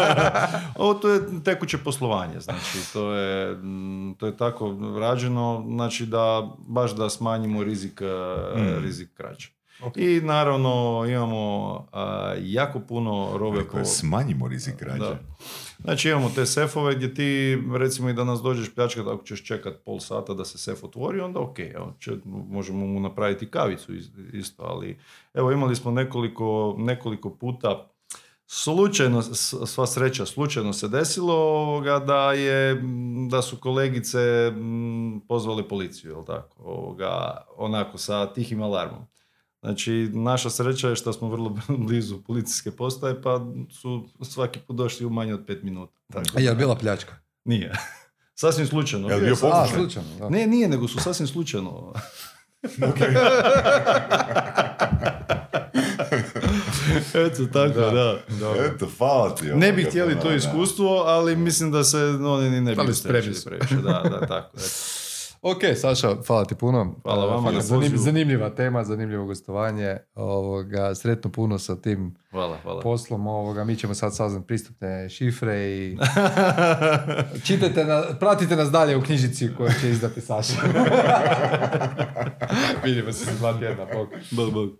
Ovo to je tekuće poslovanje, znači to je, mm, to je tako rađeno, znači da baš da smanjimo rizik, eh, rizik krađe. I naravno imamo a, jako puno robe je, po... smanjimo rizik krađe. Znači imamo te sefove gdje ti recimo i da nas dođeš pljačkat ako ćeš čekat pol sata da se sef otvori, onda ok, evo, će, možemo mu napraviti kavicu is- isto, ali evo imali smo nekoliko, nekoliko puta slučajno, sva sreća, slučajno se desilo ovoga da je, da su kolegice pozvale policiju, jel tako, ovoga, onako sa tihim alarmom. Znači, naša sreća je što smo vrlo blizu policijske postaje, pa su svaki put došli u manje od pet minuta. Tako. A je li bila pljačka? Nije. Sasvim slučajno. Jel Bio A, slučajno, da. Ne, nije, nego su sasvim slučajno. Eto, tako, da. Eto, hvala ti. Ne bi ovoga, htjeli to da. iskustvo, ali mislim da se oni ni ne bi spremni previše. Da, da, tako. eto. Ok, Saša, hvala ti puno. Hvala E, vama na zanim- zanimljiva tema, zanimljivo gostovanje. Ovoga, sretno puno sa tim Hvala, hvala. poslom. Ovoga, mi ćemo sad saznati pristupne šifre i čitajte, na, pratite nas dalje u knjižici koju će izdati Saša. Vidimo se za dva tjedna. Bog. Bog, bog.